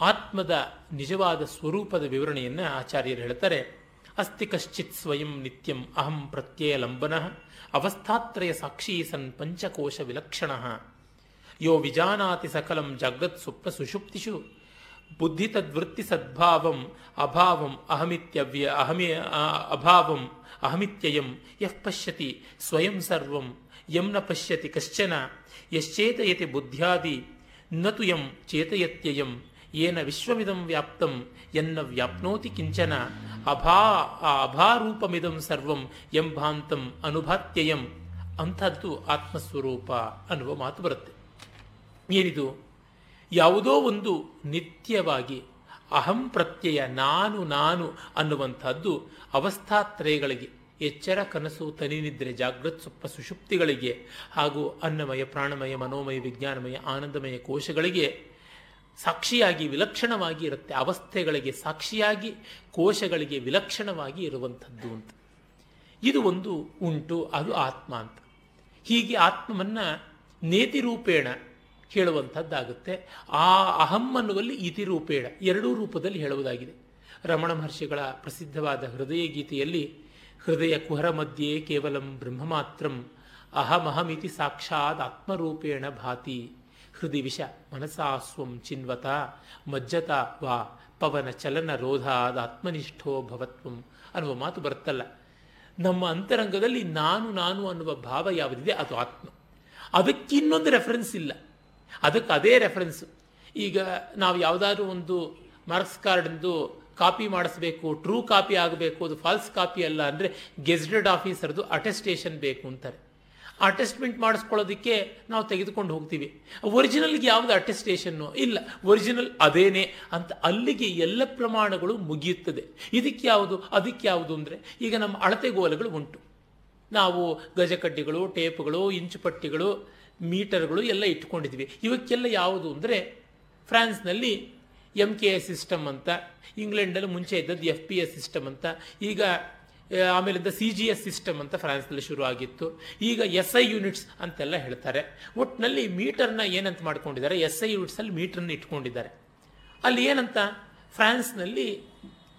ಆತ್ಮದ ನಿಜವಾದ ಸ್ವರೂಪದ ವಿವರಣೆಯನ್ನು ಆಚಾರ್ಯರು ಹೇಳ್ತಾರೆ. ಅಸ್ತಿ ಕಶ್ಚಿತ್ ಸ್ವಯಂ ನಿತ್ಯಂ ಅಹಂ ಪ್ರತ್ಯಯ ಲಂಬನ ಅವಸ್ಥಾತ್ರಯ ಸಾಕ್ಷಿ ಸನ್ ಪಂಚಕೋಶ ವಿಲಕ್ಷಣ. ಯೋ ವಿಜಾನಾತಿ ಸಕಲಂ ಜಗತ್ ಸ್ವಪ್ನ ಸುಷುಪ್ತಿಷು ಬುದ್ಧಿ ತದ್ವೃತ್ತಿ ಸದ್ಭಾವಂ ಅಭಾವಂ ಅಹಮಿತ್ಯವ್ಯ ಅಹಮಿ ಅಭಾವಂ ಅಹಮಿತ್ಯಯಂ ಯಃ ಪಶ್ಯತಿ ಸ್ವಯಂ ಸರ್ವಂ ಯಂ ನ ಪಶ್ಯತಿ ಕಶ್ಚನ. ಯಶ್ಚೇತಯತಿ ಬುದ್ಧ್ಯಾದಿ ನತು ಯಂ ಚೇತಯತ್ಯಯಂ. ಏನ ವಿಶ್ವಮಿದಂ ವ್ಯಾಪ್ತಂ ಎನ್ನ ವ್ಯಾಪ್ನೋತಿ ಕಿಂಚನ. ಅಭಾ, ಆ ಅಭಾರೂಪಮಿದಂ ಸರ್ವಂ ಎಂಭಾಂತಂ ಅನುಭಾತ್ಯಯಂ. ಅಂಥದ್ದು ಆತ್ಮಸ್ವರೂಪ ಅನ್ನುವ ಮಾತು ಬರುತ್ತೆ. ಏನಿದು? ಯಾವುದೋ ಒಂದು ನಿತ್ಯವಾಗಿ ಅಹಂ ಪ್ರತ್ಯಯ ನಾನು ನಾನು ಅನ್ನುವಂಥದ್ದು ಅವಸ್ಥಾತ್ರಯಗಳಿಗೆ, ಎಚ್ಚರ, ಕನಸು ತನಿನಿದ್ರೆ ಜಾಗೃತ್ ಸ್ವಪ್ಪ ಸುಷುಪ್ತಿಗಳಿಗೆ ಹಾಗೂ ಅನ್ನಮಯ, ಪ್ರಾಣಮಯ, ಮನೋಮಯ, ವಿಜ್ಞಾನಮಯ, ಆನಂದಮಯ ಕೋಶಗಳಿಗೆ ಸಾಕ್ಷಿಯಾಗಿ ವಿಲಕ್ಷಣವಾಗಿ ಇರುತ್ತೆ. ಅವಸ್ಥೆಗಳಿಗೆ ಸಾಕ್ಷಿಯಾಗಿ, ಕೋಶಗಳಿಗೆ ವಿಲಕ್ಷಣವಾಗಿ ಇರುವಂಥದ್ದು ಅಂತ. ಇದು ಒಂದು ಉಂಟು, ಅದು ಆತ್ಮ ಅಂತ. ಹೀಗೆ ಆತ್ಮವನ್ನು ನೇತಿರೂಪೇಣ ಹೇಳುವಂಥದ್ದಾಗುತ್ತೆ. ಆ ಅಹಂ ಅನ್ನುವಲ್ಲಿ ಇತಿರೂಪೇಣ ಎರಡೂ ರೂಪದಲ್ಲಿ ಹೇಳುವುದಾಗಿದೆ. ರಮಣ ಮಹರ್ಷಿಗಳ ಪ್ರಸಿದ್ಧವಾದ ಹೃದಯ ಗೀತೆಯಲ್ಲಿ, ಹೃದಯ ಕುಹರ ಮಧ್ಯೆ ಕೇವಲಂ ಬ್ರಹ್ಮ ಮಾತ್ರಂ ಅಹಮಹಮಿತಿ ಸಾಕ್ಷಾತ್ ಆತ್ಮರೂಪೇಣ ಭಾತಿ. ಹೃದಯ ವಿಷ ಮನಸಾಸ್ವಂ ಚಿನ್ವತ ಮಜ್ಜತ ವಾ ಪವನ ಚಲನ ರೋಧಾದ ಆತ್ಮನಿಷ್ಠೋ ಭವತ್ವಂ ಅನ್ನುವ ಮಾತು ಬರುತ್ತಲ್ಲ. ನಮ್ಮ ಅಂತರಂಗದಲ್ಲಿ ನಾನು ನಾನು ಅನ್ನುವ ಭಾವ ಯಾವುದಿದೆ ಅದು ಆತ್ಮ. ಅದಕ್ಕೆ ಇನ್ನೊಂದು ರೆಫರೆನ್ಸ್ ಇಲ್ಲ. ಅದಕ್ಕೆ ಅದೇ ರೆಫರೆನ್ಸ್ ಈಗ ನಾವು ಯಾವುದಾದ್ರೂ ಒಂದು ಮಾರ್ಕ್ಸ್ ಕಾರ್ಡ್ದು ಕಾಪಿ ಮಾಡಿಸ್ಬೇಕು ಟ್ರೂ ಕಾಪಿ ಆಗಬೇಕು, ಅದು ಫಾಲ್ಸ್ ಕಾಪಿ ಅಲ್ಲ ಅಂದರೆ ಗೆಜೆಟೆಡ್ ಆಫೀಸರ್ದು ಅಟೆಸ್ಟೇಷನ್ ಬೇಕು ಅಂತಾರೆ. ಅಟೆಸ್ಟ್ಮೆಂಟ್ ಮಾಡಿಸ್ಕೊಳ್ಳೋದಕ್ಕೆ ನಾವು ತೆಗೆದುಕೊಂಡು ಹೋಗ್ತೀವಿ. ಒರಿಜಿನಲ್ಗೆ ಯಾವುದು ಅಟೆಸ್ಟೇಷನ್ನು ಇಲ್ಲ. ಒರಿಜಿನಲ್ ಅದೇನೇ ಅಂತ ಅಲ್ಲಿಗೆ ಎಲ್ಲ ಪ್ರಮಾಣಗಳು ಮುಗಿಯುತ್ತದೆ. ಇದಕ್ಕೆ ಯಾವುದು? ಅದಕ್ಕೆ ಯಾವುದು ಅಂದರೆ ಈಗ ನಮ್ಮ ಅಳತೆಗೋಲುಗಳು ಉಂಟು. ನಾವು ಗಜಕಡ್ಡಿಗಳು, ಟೇಪ್ಗಳು, ಇಂಚುಪಟ್ಟಿಗಳು, ಮೀಟರ್ಗಳು ಎಲ್ಲ ಇಟ್ಕೊಂಡಿದ್ವಿ ಇವಕ್ಕೆಲ್ಲ ಯಾವುದು ಅಂದರೆ ಫ್ರಾನ್ಸ್ನಲ್ಲಿ ಎಂ ಕೆ ಎ ಸಿಸ್ಟಮ್ ಅಂತ ಇಂಗ್ಲೆಂಡಲ್ಲಿ ಮುಂಚೆ ಇದ್ದದ್ದು ಎಫ್ ಪಿ ಎಸ್ ಸಿಸ್ಟಮ್ ಅಂತ, ಈಗ ಆಮೇಲಿಂದ ಸಿ ಜಿ ಎಸ್ ಸಿಸ್ಟಮ್ ಅಂತ ಫ್ರಾನ್ಸ್ನಲ್ಲಿ ಶುರು ಆಗಿತ್ತು ಈಗ ಎಸ್ ಐ ಯೂನಿಟ್ಸ್ ಅಂತೆಲ್ಲ ಹೇಳ್ತಾರೆ. ಒಟ್ಟಿನಲ್ಲಿ ಮೀಟರ್ನ ಏನಂತ ಮಾಡ್ಕೊಂಡಿದ್ದಾರೆ? ಎಸ್ ಐ ಯೂನಿಟ್ಸಲ್ಲಿ ಮೀಟರ್ನ ಇಟ್ಕೊಂಡಿದ್ದಾರೆ. ಅಲ್ಲಿ ಏನಂತ? ಫ್ರಾನ್ಸ್ನಲ್ಲಿ,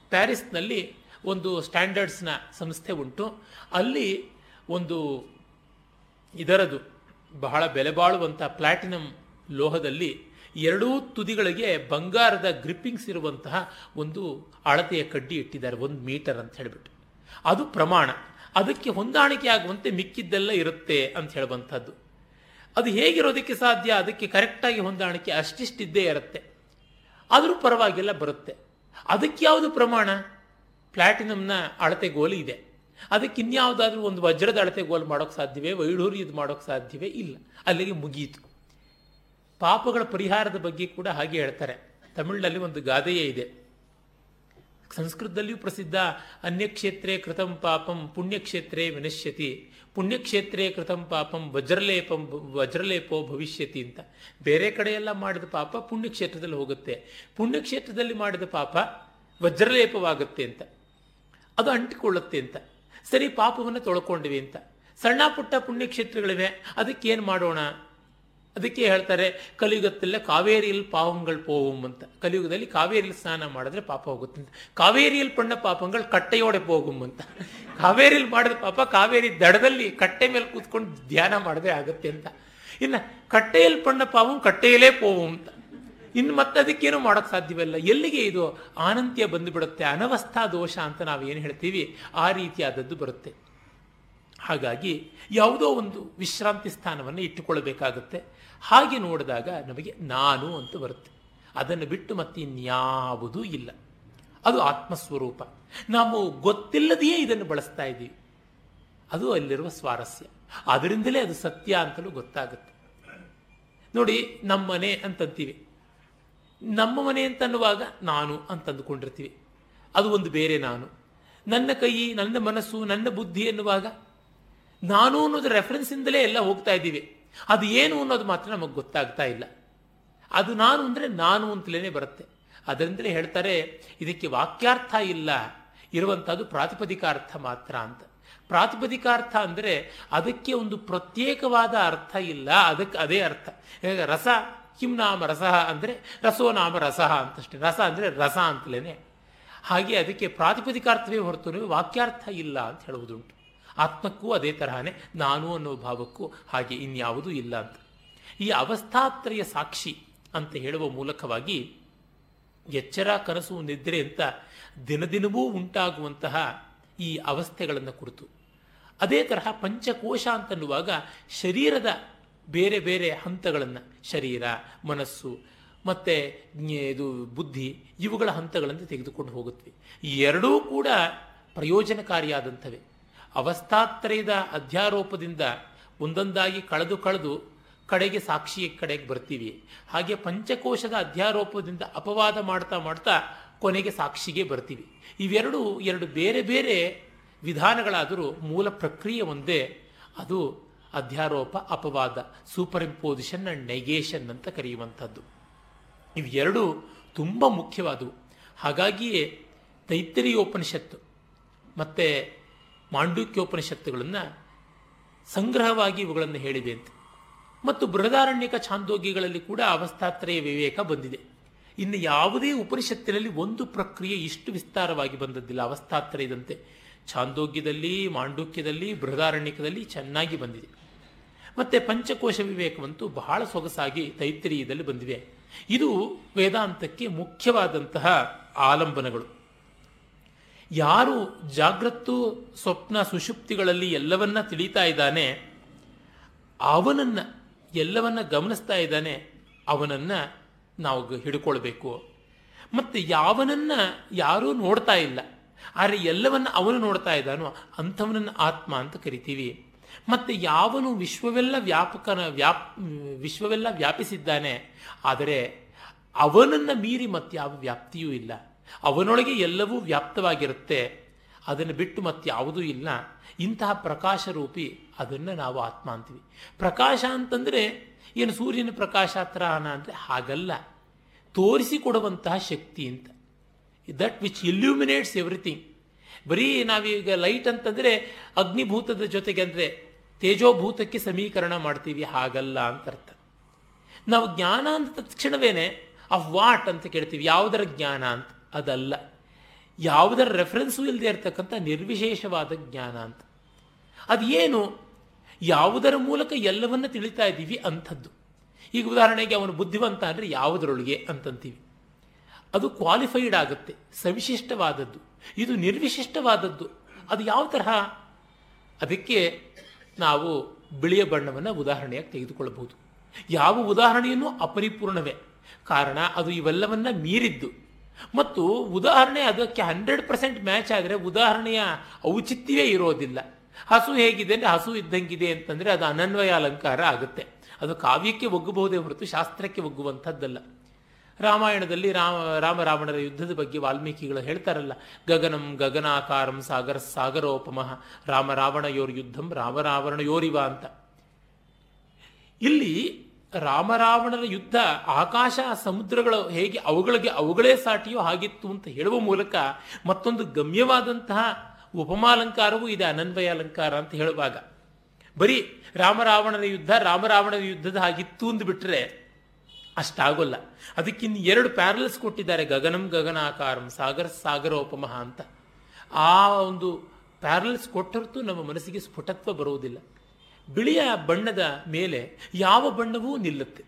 ಪ್ಯಾರಿಸ್ನಲ್ಲಿ ಒಂದು ಸ್ಟ್ಯಾಂಡರ್ಡ್ಸ್ನ ಸಂಸ್ಥೆ ಉಂಟು. ಅಲ್ಲಿ ಒಂದು ಇದರದು ಬಹಳ ಬೆಲೆ ಬಾಳುವಂಥ ಪ್ಲಾಟಿನಂ ಲೋಹದಲ್ಲಿ ಎರಡೂ ತುದಿಗಳಿಗೆ ಬಂಗಾರದ ಗ್ರಿಪ್ಪಿಂಗ್ಸ್ ಇರುವಂತಹ ಒಂದು ಅಳತೆಯ ಕಡ್ಡಿ ಇಟ್ಟಿದ್ದಾರೆ. ಒಂದು ಮೀಟರ್ ಅಂತ ಹೇಳಿಬಿಟ್ಟು. ಅದು ಪ್ರಮಾಣ. ಅದಕ್ಕೆ ಹೊಂದಾಣಿಕೆ ಆಗುವಂತೆ ಮಿಕ್ಕಿದ್ದೆಲ್ಲ ಇರುತ್ತೆ ಅಂತ ಹೇಳುವಂಥದ್ದು. ಅದು ಹೇಗಿರೋದಕ್ಕೆ ಸಾಧ್ಯ? ಅದಕ್ಕೆ ಕರೆಕ್ಟಾಗಿ ಹೊಂದಾಣಿಕೆ ಅಷ್ಟಿಷ್ಟಿದ್ದೇ ಇರುತ್ತೆ. ಆದರೂ ಪರವಾಗಿಲ್ಲ, ಬರುತ್ತೆ. ಅದಕ್ಕೆ ಯಾವುದು ಪ್ರಮಾಣ? ಪ್ಲಾಟಿನಮ್ನ ಅಳತೆಗೋಲು ಇದೆ. ಅದಕ್ಕೆ ಇನ್ಯಾವುದಾದ್ರೂ ಒಂದು ವಜ್ರದ ಅಳತೆಗೋಲು ಮಾಡೋಕ್ಕೆ ಸಾಧ್ಯವೇ? ವೈಢೂರ್ಯದ ಮಾಡೋಕ್ಕೆ ಸಾಧ್ಯವೇ? ಇಲ್ಲ. ಅಲ್ಲಿಗೆ ಮುಗಿಯಿತು ಪಾಪಗಳ ಪರಿಹಾರದ ಬಗ್ಗೆ ಕೂಡ ಹಾಗೆ ಹೇಳ್ತಾರೆ. ತಮಿಳಿನಲ್ಲಿ ಒಂದು ಗಾದೆಯೇ ಇದೆ. ಸಂಸ್ಕೃತದಲ್ಲಿಯೂ ಪ್ರಸಿದ್ಧ ಅನ್ಯಕ್ಷೇತ್ರೇ ಕೃತಂ ಪಾಪಂ ಪುಣ್ಯಕ್ಷೇತ್ರೇ ವಿನಶ್ಯತಿ. ಪುಣ್ಯಕ್ಷೇತ್ರೇ ಕೃತಂ ಪಾಪಂ ವಜ್ರಲೇಪಂ ವಜ್ರಲೇಪೋ ಭವಿಷ್ಯತಿ ಅಂತ. ಬೇರೆ ಕಡೆಯೆಲ್ಲ ಮಾಡಿದ ಪಾಪ ಪುಣ್ಯಕ್ಷೇತ್ರದಲ್ಲಿ ಹೋಗುತ್ತೆ. ಪುಣ್ಯಕ್ಷೇತ್ರದಲ್ಲಿ ಮಾಡಿದ ಪಾಪ ವಜ್ರಲೇಪವಾಗುತ್ತೆ ಅಂತ. ಅದು ಅಂಟಿಕೊಳ್ಳುತ್ತೆ ಅಂತ. ಸರಿ, ಪಾಪವನ್ನು ತೊಳ್ಕೊಂಡ್ವಿ ಅಂತ. ಸಣ್ಣ ಪುಟ್ಟ ಪುಣ್ಯಕ್ಷೇತ್ರಗಳಿವೆ, ಅದಕ್ಕೇನು ಮಾಡೋಣ? ಅದಕ್ಕೆ ಹೇಳ್ತಾರೆ, ಕಲಿಯುಗದಲ್ಲೇ ಕಾವೇರಿಯಲ್ಲಿ ಪಾವಂಗಳು ಪೋವಂ ಅಂತ. ಕಲಿಯುಗದಲ್ಲಿ ಕಾವೇರಿಯಲ್ಲಿ ಸ್ನಾನ ಮಾಡಿದ್ರೆ ಪಾಪ ಹೋಗುತ್ತೆ ಅಂತ. ಕಾವೇರಿಯಲ್ಲಿ ಪಣ್ಣ ಪಾಪಂಗಳು ಕಟ್ಟೆಯೋಡೆ ಪೋಗುಂ ಅಂತ. ಕಾವೇರಿಯಲ್ಲಿ ಮಾಡಿದ ಪಾಪ ಕಾವೇರಿ ದಡದಲ್ಲಿ ಕಟ್ಟೆ ಮೇಲೆ ಕೂತ್ಕೊಂಡು ಧ್ಯಾನ ಮಾಡಿದ್ರೆ ಆಗುತ್ತೆ ಅಂತ. ಇನ್ನು ಕಟ್ಟೆಯಲ್ಲಿ ಪಣ್ಣ ಪಾವಂ ಕಟ್ಟೆಯಲ್ಲೇ ಪೋವಂ ಅಂತ. ಇನ್ನು ಮತ್ತೆ ಅದಕ್ಕೇನು ಮಾಡೋಕ್ಕೆ ಸಾಧ್ಯವಿಲ್ಲ. ಎಲ್ಲಿಗೆ ಇದು ಆನಂತ್ಯ ಬಂದುಬಿಡುತ್ತೆ, ಅನವಸ್ಥಾ ದೋಷ ಅಂತ ನಾವು ಏನು ಹೇಳ್ತೀವಿ? ಆ ರೀತಿಯಾದದ್ದು ಬರುತ್ತೆ. ಹಾಗಾಗಿ ಯಾವುದೋ ಒಂದು ವಿಶ್ರಾಂತಿ ಸ್ಥಾನವನ್ನು ಇಟ್ಟುಕೊಳ್ಳಬೇಕಾಗುತ್ತೆ. ಹಾಗೆ ನೋಡಿದಾಗ ನಮಗೆ ನಾನು ಅಂತ ಬರುತ್ತೆ. ಅದನ್ನು ಬಿಟ್ಟು ಮತ್ತೆ ಇನ್ಯಾವುದೂ ಇಲ್ಲ. ಅದು ಆತ್ಮಸ್ವರೂಪ. ನಾವು ಗೊತ್ತಿಲ್ಲದೆಯೇ ಇದನ್ನು ಬಳಸ್ತಾ ಇದ್ದೀವಿ. ಅದು ಅಲ್ಲಿರುವ ಸ್ವಾರಸ್ಯ. ಅದರಿಂದಲೇ ಅದು ಸತ್ಯ ಅಂತಲೂ ಗೊತ್ತಾಗುತ್ತೆ. ನೋಡಿ ನಮ್ಮನೆ ಅಂತಂತೀವಿ. ನಮ್ಮ ಮನೆ ಅಂತನ್ನುವಾಗ ನಾನು ಅಂತಂದುಕೊಂಡಿರ್ತೀವಿ. ಅದು ಒಂದು ಬೇರೆ ನಾನು. ನನ್ನ ಕೈ, ನನ್ನ ಮನಸ್ಸು, ನನ್ನ ಬುದ್ಧಿ ಎನ್ನುವಾಗ ನಾನು ಅನ್ನೋದು ರೆಫರೆನ್ಸಿಂದಲೇ ಎಲ್ಲ ಹೋಗ್ತಾ ಇದ್ದೀವಿ. ಅದು ಏನು ಅನ್ನೋದು ಮಾತ್ರ ನಮಗೆ ಗೊತ್ತಾಗ್ತಾ ಇಲ್ಲ. ಅದು ನಾನು ಅಂದರೆ ನಾನು ಅಂತಲೇ ಬರುತ್ತೆ. ಅದರಿಂದಲೇ ಹೇಳ್ತಾರೆ, ಇದಕ್ಕೆ ವಾಕ್ಯಾರ್ಥ ಇಲ್ಲ ಇರುವಂಥದ್ದು ಪ್ರಾತಿಪದಿಕಾರ್ಥ ಮಾತ್ರ ಅಂತ. ಪ್ರಾತಿಪದಿಕಾರ್ಥ ಅಂದರೆ ಅದಕ್ಕೆ ಒಂದು ಪ್ರತ್ಯೇಕವಾದ ಅರ್ಥ ಇಲ್ಲ, ಅದಕ್ಕೆ ಅದೇ ಅರ್ಥ. ರಸ, ಕಿಂ ನಾಮ ರಸ ಅಂದರೆ ರಸೋ ನಾಮ ರಸ ಅಂತಷ್ಟೇ. ರಸ ಅಂದರೆ ರಸ ಅಂತಲೇ ಹಾಗೆ ಅದಕ್ಕೆ ಪ್ರಾತಿಪದಿಕಾರ್ಥವೇ ಹೊರತು ವಾಕ್ಯಾರ್ಥ ಇಲ್ಲ ಅಂತ ಹೇಳುವುದುಂಟು. ಆತ್ಮಕ್ಕೂ ಅದೇ ತರಹನೇ ನಾನು ಅನ್ನೋ ಭಾವಕ್ಕೂ ಹಾಗೆ ಇನ್ಯಾವುದೂ ಇಲ್ಲ ಅಂತ. ಈ ಅವಸ್ಥಾತ್ರಯ ಸಾಕ್ಷಿ ಅಂತ ಹೇಳುವ ಮೂಲಕವಾಗಿ ಎಚ್ಚರ, ಕನಸು, ನಿದ್ರೆ ಅಂತ ದಿನದಿನವೂ ಉಂಟಾಗುವಂತಹ ಈ ಅವಸ್ಥೆಗಳನ್ನು ಕುರಿತು. ಅದೇ ತರಹ ಪಂಚಕೋಶ ಅಂತನ್ನುವಾಗ ಶರೀರದ ಬೇರೆ ಬೇರೆ ಹಂತಗಳನ್ನು, ಶರೀರ, ಮನಸ್ಸು, ಮತ್ತು ಇದು ಬುದ್ಧಿ, ಇವುಗಳ ಹಂತಗಳನ್ನು ತೆಗೆದುಕೊಂಡು ಹೋಗುತ್ತವೆ. ಎರಡೂ ಕೂಡ ಪ್ರಯೋಜನಕಾರಿಯಾದಂಥವೇ. ಅವಸ್ಥಾತ್ರಯದ ಅಧ್ಯಾರೋಪದಿಂದ ಒಂದೊಂದಾಗಿ ಕಳೆದು ಕಳೆದು ಕಡೆಗೆ ಸಾಕ್ಷಿಯ ಕಡೆಗೆ ಬರ್ತೀವಿ. ಹಾಗೆ ಪಂಚಕೋಶದ ಅಧ್ಯಾರೋಪದಿಂದ ಅಪವಾದ ಮಾಡ್ತಾ ಮಾಡ್ತಾ ಕೊನೆಗೆ ಸಾಕ್ಷಿಗೆ ಬರ್ತೀವಿ. ಇವೆರಡು ಎರಡು ಬೇರೆ ಬೇರೆ ವಿಧಾನಗಳಾದರೂ ಮೂಲ ಪ್ರಕ್ರಿಯೆ ಒಂದೇ. ಅದು ಅಧ್ಯಾರೋಪ, ಅಪವಾದ ಸೂಪರ್ ಇಂಪೋಸಿಷನ್ ಅಂಡ್ ನೆಗೇಷನ್ ಅಂತ ಕರೆಯುವಂಥದ್ದು. ಇವೆರಡು ತುಂಬ ಮುಖ್ಯವಾದವು. ಹಾಗಾಗಿಯೇ ತೈತ್ತರಿಯೋಪನಿಷತ್ತು ಮತ್ತು ಮಾಂಡುಕ್ಯೋಪನಿಷತ್ತುಗಳನ್ನು ಸಂಗ್ರಹವಾಗಿ ಇವುಗಳನ್ನು ಹೇಳಿದೆ ಅಂತ. ಮತ್ತು ಬೃಹದಾರಣ್ಯಕ ಛಾಂದೋಗ್ಯಗಳಲ್ಲಿ ಕೂಡ ಅವಸ್ಥಾತ್ರಯ ವಿವೇಕ ಬಂದಿದೆ. ಇನ್ನು ಯಾವುದೇ ಉಪನಿಷತ್ತಿನಲ್ಲಿ ಒಂದು ಪ್ರಕ್ರಿಯೆ ಇಷ್ಟು ವಿಸ್ತಾರವಾಗಿ ಬಂದದ್ದಿಲ್ಲ. ಅವಸ್ಥಾತ್ರಯದಂತೆ ಛಾಂದೋಗ್ಯದಲ್ಲಿ, ಮಾಂಡುಕ್ಯದಲ್ಲಿ, ಬೃಹದಾರಣ್ಯಕದಲ್ಲಿ ಚೆನ್ನಾಗಿ ಬಂದಿದೆ. ಮತ್ತೆ ಪಂಚಕೋಶ ವಿವೇಕವಂತೂ ಬಹಳ ಸೊಗಸಾಗಿ ತೈತ್ರಿಯದಲ್ಲಿ ಬಂದಿವೆ. ಇದು ವೇದಾಂತಕ್ಕೆ ಮುಖ್ಯವಾದಂತಹ ಆಲಂಬನಗಳು. ಯಾರು ಜಾಗ್ರತ್ತು, ಸ್ವಪ್ನ, ಸುಷುಪ್ತಿಗಳಲ್ಲಿ ಎಲ್ಲವನ್ನ ತಿಳಿತಾ ಇದ್ದಾನೆ, ಅವನನ್ನ ಎಲ್ಲವನ್ನ ಗಮನಿಸ್ತಾ ಇದ್ದಾನೆ, ಅವನನ್ನ ನಾವು ಹಿಡ್ಕೊಳ್ಬೇಕು. ಮತ್ತೆ ಯಾವನನ್ನ ಯಾರೂ ನೋಡ್ತಾ ಇಲ್ಲ, ಆದರೆ ಎಲ್ಲವನ್ನ ಅವನು ನೋಡ್ತಾ ಇದ್ದಾನೋ ಅಂಥವನನ್ನು ಆತ್ಮ ಅಂತ ಕರಿತೀವಿ. ಮತ್ತೆ ಯಾವನು ವಿಶ್ವವೆಲ್ಲ ವ್ಯಾಪಕನ ವ್ಯಾಪ್, ವಿಶ್ವವೆಲ್ಲ ವ್ಯಾಪಿಸಿದ್ದಾನೆ, ಆದರೆ ಅವನನ್ನ ಮೀರಿ ಮತ್ತೆ ಯಾವ ವ್ಯಾಪ್ತಿಯೂ ಇಲ್ಲ. ಅವನೊಳಗೆ ಎಲ್ಲವೂ ವ್ಯಾಪ್ತವಾಗಿರುತ್ತೆ. ಅದನ್ನು ಬಿಟ್ಟು ಮತ್ತೆ ಯಾವುದೂ ಇಲ್ಲ. ಇಂತಹ ಪ್ರಕಾಶ ರೂಪಿ ಅದನ್ನು ನಾವು ಆತ್ಮ ಅಂತೀವಿ. ಪ್ರಕಾಶ ಅಂತಂದರೆ ಏನು ಸೂರ್ಯನ ಪ್ರಕಾಶ ತ್ರಹಣ ಅಂದರೆ ಹಾಗಲ್ಲ. ತೋರಿಸಿಕೊಡುವಂತಹ ಶಕ್ತಿ ಅಂತ. ದಟ್ ವಿಚ್ ಇಲ್ಯೂಮಿನೇಟ್ಸ್ ಎವ್ರಿಥಿಂಗ್ ಬರೀ ನಾವೀಗ ಲೈಟ್ ಅಂತಂದರೆ ಅಗ್ನಿಭೂತದ ಜೊತೆಗೆ ಅಂದರೆ ತೇಜೋಭೂತಕ್ಕೆ ಸಮೀಕರಣ ಮಾಡ್ತೀವಿ, ಹಾಗಲ್ಲ ಅಂತ ಅರ್ಥ. ನಾವು ಜ್ಞಾನ ಅಂತ ತಕ್ಷಣವೇ ಆಫ್ ವಾಟ್ ಅಂತ ಕೇಳ್ತೀವಿ. ಯಾವುದರ ಜ್ಞಾನ ಅಂತ. ಅದಲ್ಲ. ಯಾವುದರ ರೆಫರೆನ್ಸು ಇಲ್ಲದೆ ಇರತಕ್ಕಂಥ ನಿರ್ವಿಶೇಷವಾದ ಜ್ಞಾನ ಅಂತ. ಅದು ಏನು ಯಾವುದರ ಮೂಲಕ ಎಲ್ಲವನ್ನ ತಿಳಿತಾ ಇದ್ದೀವಿ ಅಂಥದ್ದು. ಈಗ ಉದಾಹರಣೆಗೆ ಅವನು ಬುದ್ಧಿವಂತ ಅಂದರೆ ಯಾವುದರೊಳಗೆ ಅಂತಂತೀವಿ. ಅದು ಕ್ವಾಲಿಫೈಡ್ ಆಗುತ್ತೆ, ಸವಿಶಿಷ್ಟವಾದದ್ದು. ಇದು ನಿರ್ವಿಶಿಷ್ಟವಾದದ್ದು. ಅದು ಯಾವ ತರಹ? ಅದಕ್ಕೆ ನಾವು ಬಿಳಿಯ ಬಣ್ಣವನ್ನು ಉದಾಹರಣೆಯಾಗಿ ತೆಗೆದುಕೊಳ್ಳಬಹುದು. ಯಾವ ಉದಾಹರಣೆಯನ್ನು ಅಪರಿಪೂರ್ಣವೇ. ಕಾರಣ ಅದು ಇವೆಲ್ಲವನ್ನ ಮೀರಿದ್ದು. ಮತ್ತು ಉದಾಹರಣೆ ಅದಕ್ಕೆ ಹಂಡ್ರೆಡ್ ಪರ್ಸೆಂಟ್ ಮ್ಯಾಚ್ ಆದರೆ ಉದಾಹರಣೆಯ ಔಚಿತ್ಯವೇ ಇರೋದಿಲ್ಲ. ಹಸು ಹೇಗಿದೆ ಅಂದರೆ ಹಸು ಇದ್ದಂಗಿದೆ ಅಂತಂದರೆ ಅದು ಅನನ್ವಯ ಅಲಂಕಾರ ಆಗುತ್ತೆ. ಅದು ಕಾವ್ಯಕ್ಕೆ ಒಗ್ಗಬಹುದೇ ಹೊರತು ಶಾಸ್ತ್ರಕ್ಕೆ ಒಗ್ಗುವಂಥದ್ದಲ್ಲ. ರಾಮಾಯಣದಲ್ಲಿ ರಾಮ ರಾವಣರ ಯುದ್ಧದ ಬಗ್ಗೆ ವಾಲ್ಮೀಕಿಗಳು ಹೇಳ್ತಾರಲ್ಲ, ಗಗನಂ ಗಗನಾಕಾರಂ ಸಾಗರ ಸಾಗರೋಪಮಃ ರಾಮ ರಾವಣಯೋರ್ ಯುದ್ಧಂ ರಾಮ ರಾವಣಯೋರಿವ ಅಂತ. ಇಲ್ಲಿ ರಾಮರಾವಣರ ಯುದ್ಧ ಆಕಾಶ ಸಮುದ್ರಗಳು ಹೇಗೆ ಅವುಗಳಿಗೆ ಅವುಗಳೇ ಸಾಟಿಯೋ ಹಾಗಿತ್ತು ಅಂತ ಹೇಳುವ ಮೂಲಕ ಮತ್ತೊಂದು ಗಮ್ಯವಾದಂತಹ ಉಪಮಾಲಂಕಾರವೂ ಇದೆ ಅನನ್ವಯ ಅಲಂಕಾರ ಅಂತ ಹೇಳುವಾಗ. ಬರೀ ರಾಮರಾವಣನ ಯುದ್ಧ ರಾಮರಾವಣನ ಯುದ್ಧದ ಹಾಗಿತ್ತು ಅಂದ್ಬಿಟ್ರೆ ಅಷ್ಟಾಗೋಲ್ಲ. ಅದಕ್ಕಿನ್ನು ಎರಡು ಪ್ಯಾರಲ್ಸ್ ಕೊಟ್ಟಿದ್ದಾರೆ, ಗಗನಂ ಗಗನಾಕಾರಂ, ಸಾಗರ ಸಾಗರೋಪಮಃ ಅಂತ. ಆ ಒಂದು ಪ್ಯಾರಲ್ಸ್ ಕೊಟ್ಟರ್ತು ನಮ್ಮ ಮನಸ್ಸಿಗೆ ಸ್ಫುಟತ್ವ ಬರುವುದಿಲ್ಲ. ಬಿಳಿಯ ಬಣ್ಣದ ಮೇಲೆ ಯಾವ ಬಣ್ಣವೂ ನಿಲ್ಲುತ್ತೆ.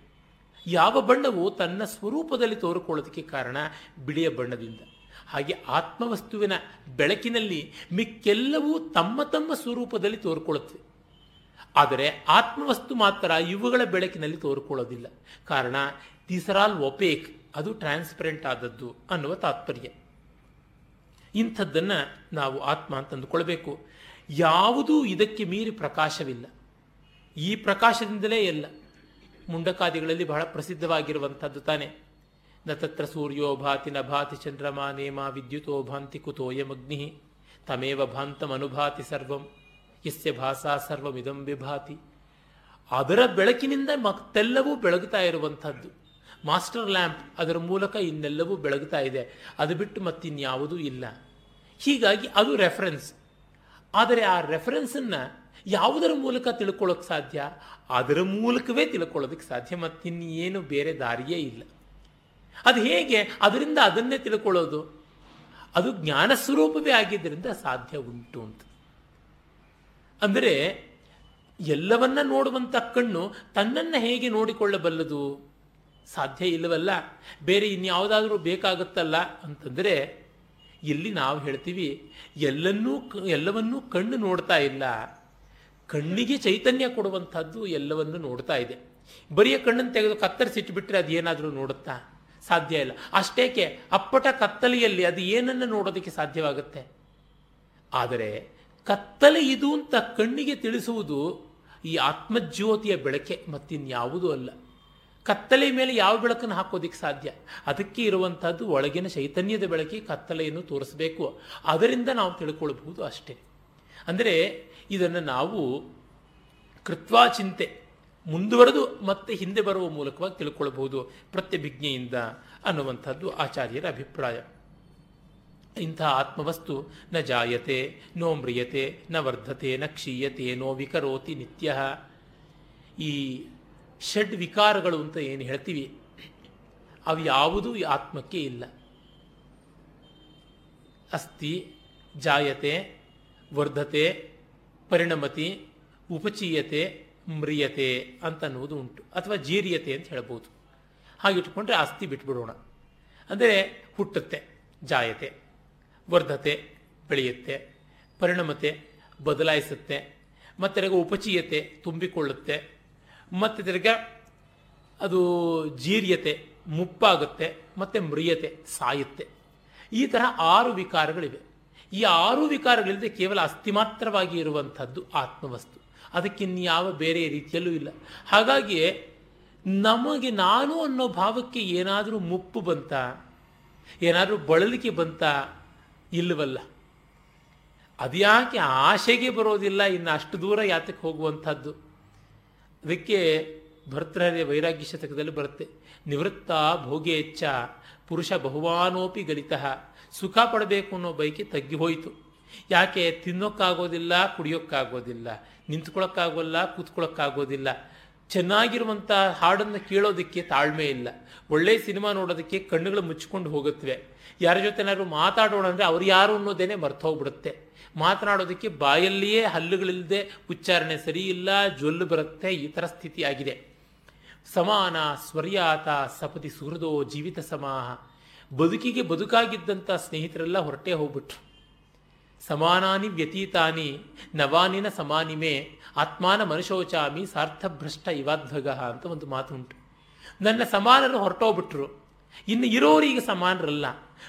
ಯಾವ ಬಣ್ಣವು ತನ್ನ ಸ್ವರೂಪದಲ್ಲಿ ತೋರಿಕೊಳ್ಳೋದಕ್ಕೆ ಕಾರಣ ಬಿಳಿಯ ಬಣ್ಣದಿಂದ. ಹಾಗೆ ಆತ್ಮವಸ್ತುವಿನ ಬೆಳಕಿನಲ್ಲಿ ಮಿಕ್ಕೆಲ್ಲವೂ ತಮ್ಮ ತಮ್ಮ ಸ್ವರೂಪದಲ್ಲಿ ತೋರ್ಕೊಳ್ಳುತ್ತೆ. ಆದರೆ ಆತ್ಮವಸ್ತು ಮಾತ್ರ ಇವುಗಳ ಬೆಳಕಿನಲ್ಲಿ ತೋರ್ಕೊಳ್ಳೋದಿಲ್ಲ. ಕಾರಣ ತಿಸರಾಲ್ ಒಪೇಕ್ ಅದು ಟ್ರಾನ್ಸ್ಪರೆಂಟ್ ಆದದ್ದು ಅನ್ನುವ ತಾತ್ಪರ್ಯ. ಇಂಥದ್ದನ್ನು ನಾವು ಆತ್ಮ ಅಂತಂದುಕೊಳ್ಬೇಕು. ಯಾವುದೂ ಇದಕ್ಕೆ ಮೀರಿ ಪ್ರಕಾಶವಿಲ್ಲ. ಈ ಪ್ರಕಾಶದಿಂದಲೇ ಎಲ್ಲ ಮುಂಡಕಾದಿಗಳಲ್ಲಿ ಬಹಳ ಪ್ರಸಿದ್ಧವಾಗಿರುವಂಥದ್ದು ತಾನೆ. ನ ತತ್ರ ಸೂರ್ಯೋ ಭಾತಿ ನ ಭಾತಿ ಚಂದ್ರಮ ನೇಮ ವಿದ್ಯುತೋ ಭಾಂತಿ ಕುತೋಯಮಗ್ನಿ ತಮೇವ ಭಾಂತಮನುಭಾತಿ ಸರ್ವಂ ಯಸ್ಯ ಭಾಸಾ ಸರ್ವಮಿದಂ ವಿಭಾತಿ. ಅದರ ಬೆಳಕಿನಿಂದ ಮತ್ತೆಲ್ಲವೂ ಬೆಳಗುತ್ತಾ ಇರುವಂಥದ್ದು. ಮಾಸ್ಟರ್ ಲ್ಯಾಂಪ್ ಅದರ ಮೂಲಕ ಇನ್ನೆಲ್ಲವೂ ಬೆಳಗುತ್ತಾ ಇದೆ. ಅದು ಬಿಟ್ಟು ಮತ್ತಿನ್ಯಾವುದೂ ಇಲ್ಲ. ಹೀಗಾಗಿ ಅದು ರೆಫರೆನ್ಸ್ ಆದರೆ ಆ ರೆಫರೆನ್ಸನ್ನು ಯಾವುದರ ಮೂಲಕ ತಿಳ್ಕೊಳ್ಳೋಕೆ ಸಾಧ್ಯ? ಅದರ ಮೂಲಕವೇ ತಿಳ್ಕೊಳ್ಳೋದಕ್ಕೆ ಸಾಧ್ಯ ಮತ್ತಿನ್ನೇನು ಬೇರೆ ದಾರಿಯೇ ಇಲ್ಲ. ಅದು ಹೇಗೆ? ಅದರಿಂದ ಅದನ್ನೇ ತಿಳ್ಕೊಳ್ಳೋದು. ಅದು ಜ್ಞಾನ ಸ್ವರೂಪವೇ ಆಗಿದ್ದರಿಂದ ಸಾಧ್ಯ ಉಂಟು ಅಂತ. ಅಂದರೆ ಎಲ್ಲವನ್ನ ನೋಡುವಂಥ ಕಣ್ಣು ತನ್ನನ್ನು ಹೇಗೆ ನೋಡಿಕೊಳ್ಳಬಲ್ಲದು? ಸಾಧ್ಯ ಇಲ್ಲವಲ್ಲ? ಬೇರೆ ಇನ್ಯಾವುದಾದರೂ ಬೇಕಾಗುತ್ತಲ್ಲ ಅಂತಂದರೆ ಇಲ್ಲಿ ನಾವು ಹೇಳ್ತೀವಿ, ಎಲ್ಲನ್ನೂ ಎಲ್ಲವನ್ನೂ ಕಣ್ಣು ನೋಡ್ತಾ ಇಲ್ಲ. ಕಣ್ಣಿಗೆ ಚೈತನ್ಯ ಕೊಡುವಂಥದ್ದು ಎಲ್ಲವನ್ನು ನೋಡ್ತಾ ಇದೆ. ಬರಿಯ ಕಣ್ಣನ್ನು ತೆಗೆದು ಕತ್ತರಿಸಿಟ್ಬಿಟ್ರೆ ಅದು ಏನಾದರೂ ನೋಡುತ್ತಾ? ಸಾಧ್ಯ ಇಲ್ಲ. ಅಷ್ಟೇಕೆ, ಅಪ್ಪಟ ಕತ್ತಲೆಯಲ್ಲಿ ಅದು ಏನನ್ನು ನೋಡೋದಕ್ಕೆ ಸಾಧ್ಯವಾಗುತ್ತೆ? ಆದರೆ, ಕತ್ತಲೆ ಇದು ಅಂತ ಕಣ್ಣಿಗೆ ತಿಳಿಸುವುದು ಈ ಆತ್ಮಜ್ಯೋತಿಯ ಬೆಳಕೆ ಮತ್ತಿನ್ಯಾವುದೂ ಅಲ್ಲ. ಕತ್ತಲೆ ಮೇಲೆ ಯಾವ ಬೆಳಕನ್ನು ಹಾಕೋದಿಕ್ಕೆ ಸಾಧ್ಯ? ಅದಕ್ಕೆ ಇರುವಂಥದ್ದು ಒಳಗಿನ ಚೈತನ್ಯದ ಬೆಳಕೆ ಕತ್ತಲೆಯನ್ನು ತೋರಿಸಬೇಕು. ಅದರಿಂದ ನಾವು ತಿಳ್ಕೊಳ್ಬಹುದು ಅಷ್ಟೇ. ಅಂದರೆ ಇದನ್ನು ನಾವು ಕೃತ್ವಾ ಚಿಂತೆ ಮುಂದುವರೆದು ಮತ್ತೆ ಹಿಂದೆ ಬರುವ ಮೂಲಕವಾಗಿ ತಿಳ್ಕೊಳ್ಬಹುದು ಪ್ರತ್ಯಭಿಜ್ಞೆಯಿಂದ ಅನ್ನುವಂಥದ್ದು ಆಚಾರ್ಯರ ಅಭಿಪ್ರಾಯ. ಇಂಥ ಆತ್ಮವಸ್ತು ನ ಜಾಯತೆ, ನೋ ಮ್ರಿಯತೆ, ನ ವರ್ಧತೆ, ನ ಕ್ಷೀಯತೆ, ನೋ ವಿಕರೋತಿ ನಿತ್ಯ. ಈ ಷಡ್ ವಿಕಾರಗಳು ಅಂತ ಏನು ಹೇಳ್ತೀವಿ, ಅವು ಯಾವುದೂ ಈ ಆತ್ಮಕ್ಕೆ ಇಲ್ಲ. ಅಸ್ತಿ ಜಾಯತೆ, ವರ್ಧತೆ ಪರಿಣಮತಿ, ಉಪಚೀಯತೆ, ಮ್ರಿಯತೆ ಅಂತ ಅನ್ನುವುದು ಉಂಟು. ಅಥವಾ ಜೀರಿಯತೆ ಅಂತ ಹೇಳ್ಬೋದು. ಹಾಗಿಟ್ಕೊಂಡ್ರೆ ಆಸ್ತಿ ಬಿಟ್ಬಿಡೋಣ. ಅಂದರೆ ಹುಟ್ಟುತ್ತೆ, ಜಾಯತೆ, ವರ್ಧತೆ, ಬೆಳೆಯುತ್ತೆ, ಪರಿಣಮತೆ ಬದಲಾಯಿಸುತ್ತೆ, ಮತ್ತೆ ತಿರ್ಗ ಉಪಚೀಯತೆ ತುಂಬಿಕೊಳ್ಳುತ್ತೆ, ಮತ್ತೆ ತಿರ್ಗ ಅದು ಜೀರ್ಯತೆ ಮುಪ್ಪಾಗುತ್ತೆ, ಮತ್ತೆ ಮ್ರಿಯತೆ ಸಾಯುತ್ತೆ. ಈ ತರಹ ಆರು ವಿಕಾರಗಳಿವೆ. ಈ ಆರು ವಿಕಾರಗಳಿಲ್ಲದೆ ಕೇವಲ ಅಸ್ಥಿ ಮಾತ್ರವಾಗಿ ಇರುವಂಥದ್ದು ಆತ್ಮವಸ್ತು. ಅದಕ್ಕಿನ್ಯಾವ ಬೇರೆ ರೀತಿಯಲ್ಲೂ ಇಲ್ಲ. ಹಾಗಾಗಿ ನಮಗೆ ನಾನು ಅನ್ನೋ ಭಾವಕ್ಕೆ ಏನಾದರೂ ಮುಪ್ಪು ಬಂತ, ಏನಾದರೂ ಬಳಲಿಕೆ ಬಂತ ಇಲ್ಲವಲ್ಲ. ಅದ್ಯಾಕೆ ಆಶೆಗೆ ಬರೋದಿಲ್ಲ ಇನ್ನು ಅಷ್ಟು ದೂರ ಯಾತಕ್ಕೆ ಹೋಗುವಂಥದ್ದು. ಅದಕ್ಕೆ ಭರ್ತೃಹರಿಯ ವೈರಾಗ್ಯ ಶತಕದಲ್ಲಿ ಬರುತ್ತೆ. ನಿವೃತ್ತ ಭೋಗೇಚ್ಛ ಪುರುಷ ಬಹುವಾನೋಪಿ ಗಲಿತಃ ಸುಖ ಪಡಬೇಕು ಅನ್ನೋ ಬೈಕೆ ತಗ್ಗಿ ಹೋಯಿತು. ಯಾಕೆ? ತಿನ್ನೋಕ್ಕಾಗೋದಿಲ್ಲ, ಕುಡಿಯೋಕ್ಕಾಗೋದಿಲ್ಲ ನಿಂತ್ಕೊಳ್ಳೋಕ್ಕಾಗೋಲ್ಲ ಕೂತ್ಕೊಳ್ಳೋಕ್ಕಾಗೋದಿಲ್ಲ ಚೆನ್ನಾಗಿರುವಂಥ ಹಾಡನ್ನು ಕೇಳೋದಕ್ಕೆ ತಾಳ್ಮೆ ಇಲ್ಲ. ಒಳ್ಳೆಯ ಸಿನಿಮಾ ನೋಡೋದಕ್ಕೆ ಕಣ್ಣುಗಳು ಮುಚ್ಚಿಕೊಂಡು ಹೋಗುತ್ತವೆ. ಯಾರ ಜೊತೆನಾದ್ರು ಮಾತಾಡೋಣ ಅಂದರೆ ಅವ್ರು ಯಾರು ಅನ್ನೋದೇನೆ ಮರ್ತೋಗ್ಬಿಡುತ್ತೆ ಮಾತನಾಡೋದಕ್ಕೆ ಬಾಯಲ್ಲಿಯೇ ಹಲ್ಲುಗಳಿಲ್ಲದೆ ಉಚ್ಚಾರಣೆ ಸರಿ ಇಲ್ಲ, ಜೊಲ್ಲು ಬರುತ್ತೆ, ಈ ಥರ ಸ್ಥಿತಿಯಾಗಿದೆ. ಸಮಾನ ಸ್ವರ್ಯಾತ ಸಪತಿ ಸುಹೃದೋ ಜೀವಿತ ಸಮಾಹ. ಬದುಕಿಗೆ ಬದುಕಾಗಿದ್ದಂಥ ಸ್ನೇಹಿತರೆಲ್ಲ ಹೊರಟೇ ಹೋಗ್ಬಿಟ್ರು. ಸಮಾನಾನಿ ವ್ಯತೀತಾನಿ ನವಾನಿನ ಸಮಾನಿಮೆ ಆತ್ಮಾನ ಮನುಷೋಚಾಮಿ ಸಾರ್ಥಭ್ರಷ್ಟ ಇವಾಧ್ವಗ ಅಂತ ಒಂದು ಮಾತು ಉಂಟು. ನನ್ನ ಸಮಾನರು ಹೊರಟೋಗ್ಬಿಟ್ರು. ಇನ್ನು ಇರೋರು ಈಗ ಸಮಾನರಲ್ಲ.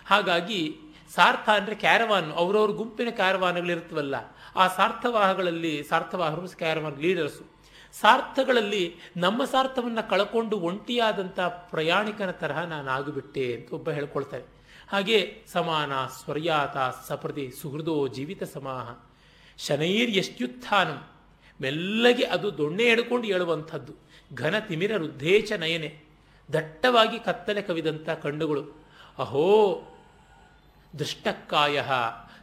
ಹಾಗಾಗಿ ಸಾರ್ಥ ಅಂದರೆ ಕ್ಯಾರವಾನ್, ಅವರವ್ರ ಗುಂಪಿನ ಕ್ಯಾರವಾನ್ಗಳಿರ್ತವಲ್ಲ ಆ ಸಾರ್ಥವಾಹಗಳಲ್ಲಿ ಸಾರ್ಥವಾಹರು ಕ್ಯಾರವಾನ್ ಲೀಡರ್ಸು ಸಾರ್ಥಗಳಲ್ಲಿ ನಮ್ಮ ಸಾರ್ಥವನ್ನು ಕಳ್ಕೊಂಡು ಒಂಟಿಯಾದಂಥ ಪ್ರಯಾಣಿಕನ ತರಹ ನಾನು ಆಗಿಬಿಟ್ಟೆ ಅಂತ ಒಬ್ಬ ಹೇಳ್ಕೊಳ್ತಾರೆ. ಹಾಗೆ ಸಮಾನ ಸ್ವರ್ಯಾತ ಸಪ್ರತಿ ಸುಹೃದೋ ಜೀವಿತ ಸಮಾಹ. ಶನೈರ್ ಎಷ್ಟ್ಯುತ್ಥಾನಂ ಮೆಲ್ಲಗೆ ಅದು ದೊಣ್ಣೆ ಹಿಡ್ಕೊಂಡು ಹೇಳುವಂಥದ್ದು ಘನ ತಿಮಿರ ರುದ್ಧೇಚ ನಯನೆ. ದಟ್ಟವಾಗಿ ಕತ್ತಲೆ ಕವಿದಂಥ ಕಣ್ಣುಗಳು. ಅಹೋ, ದುಷ್ಟಕ್ಕಾಯ.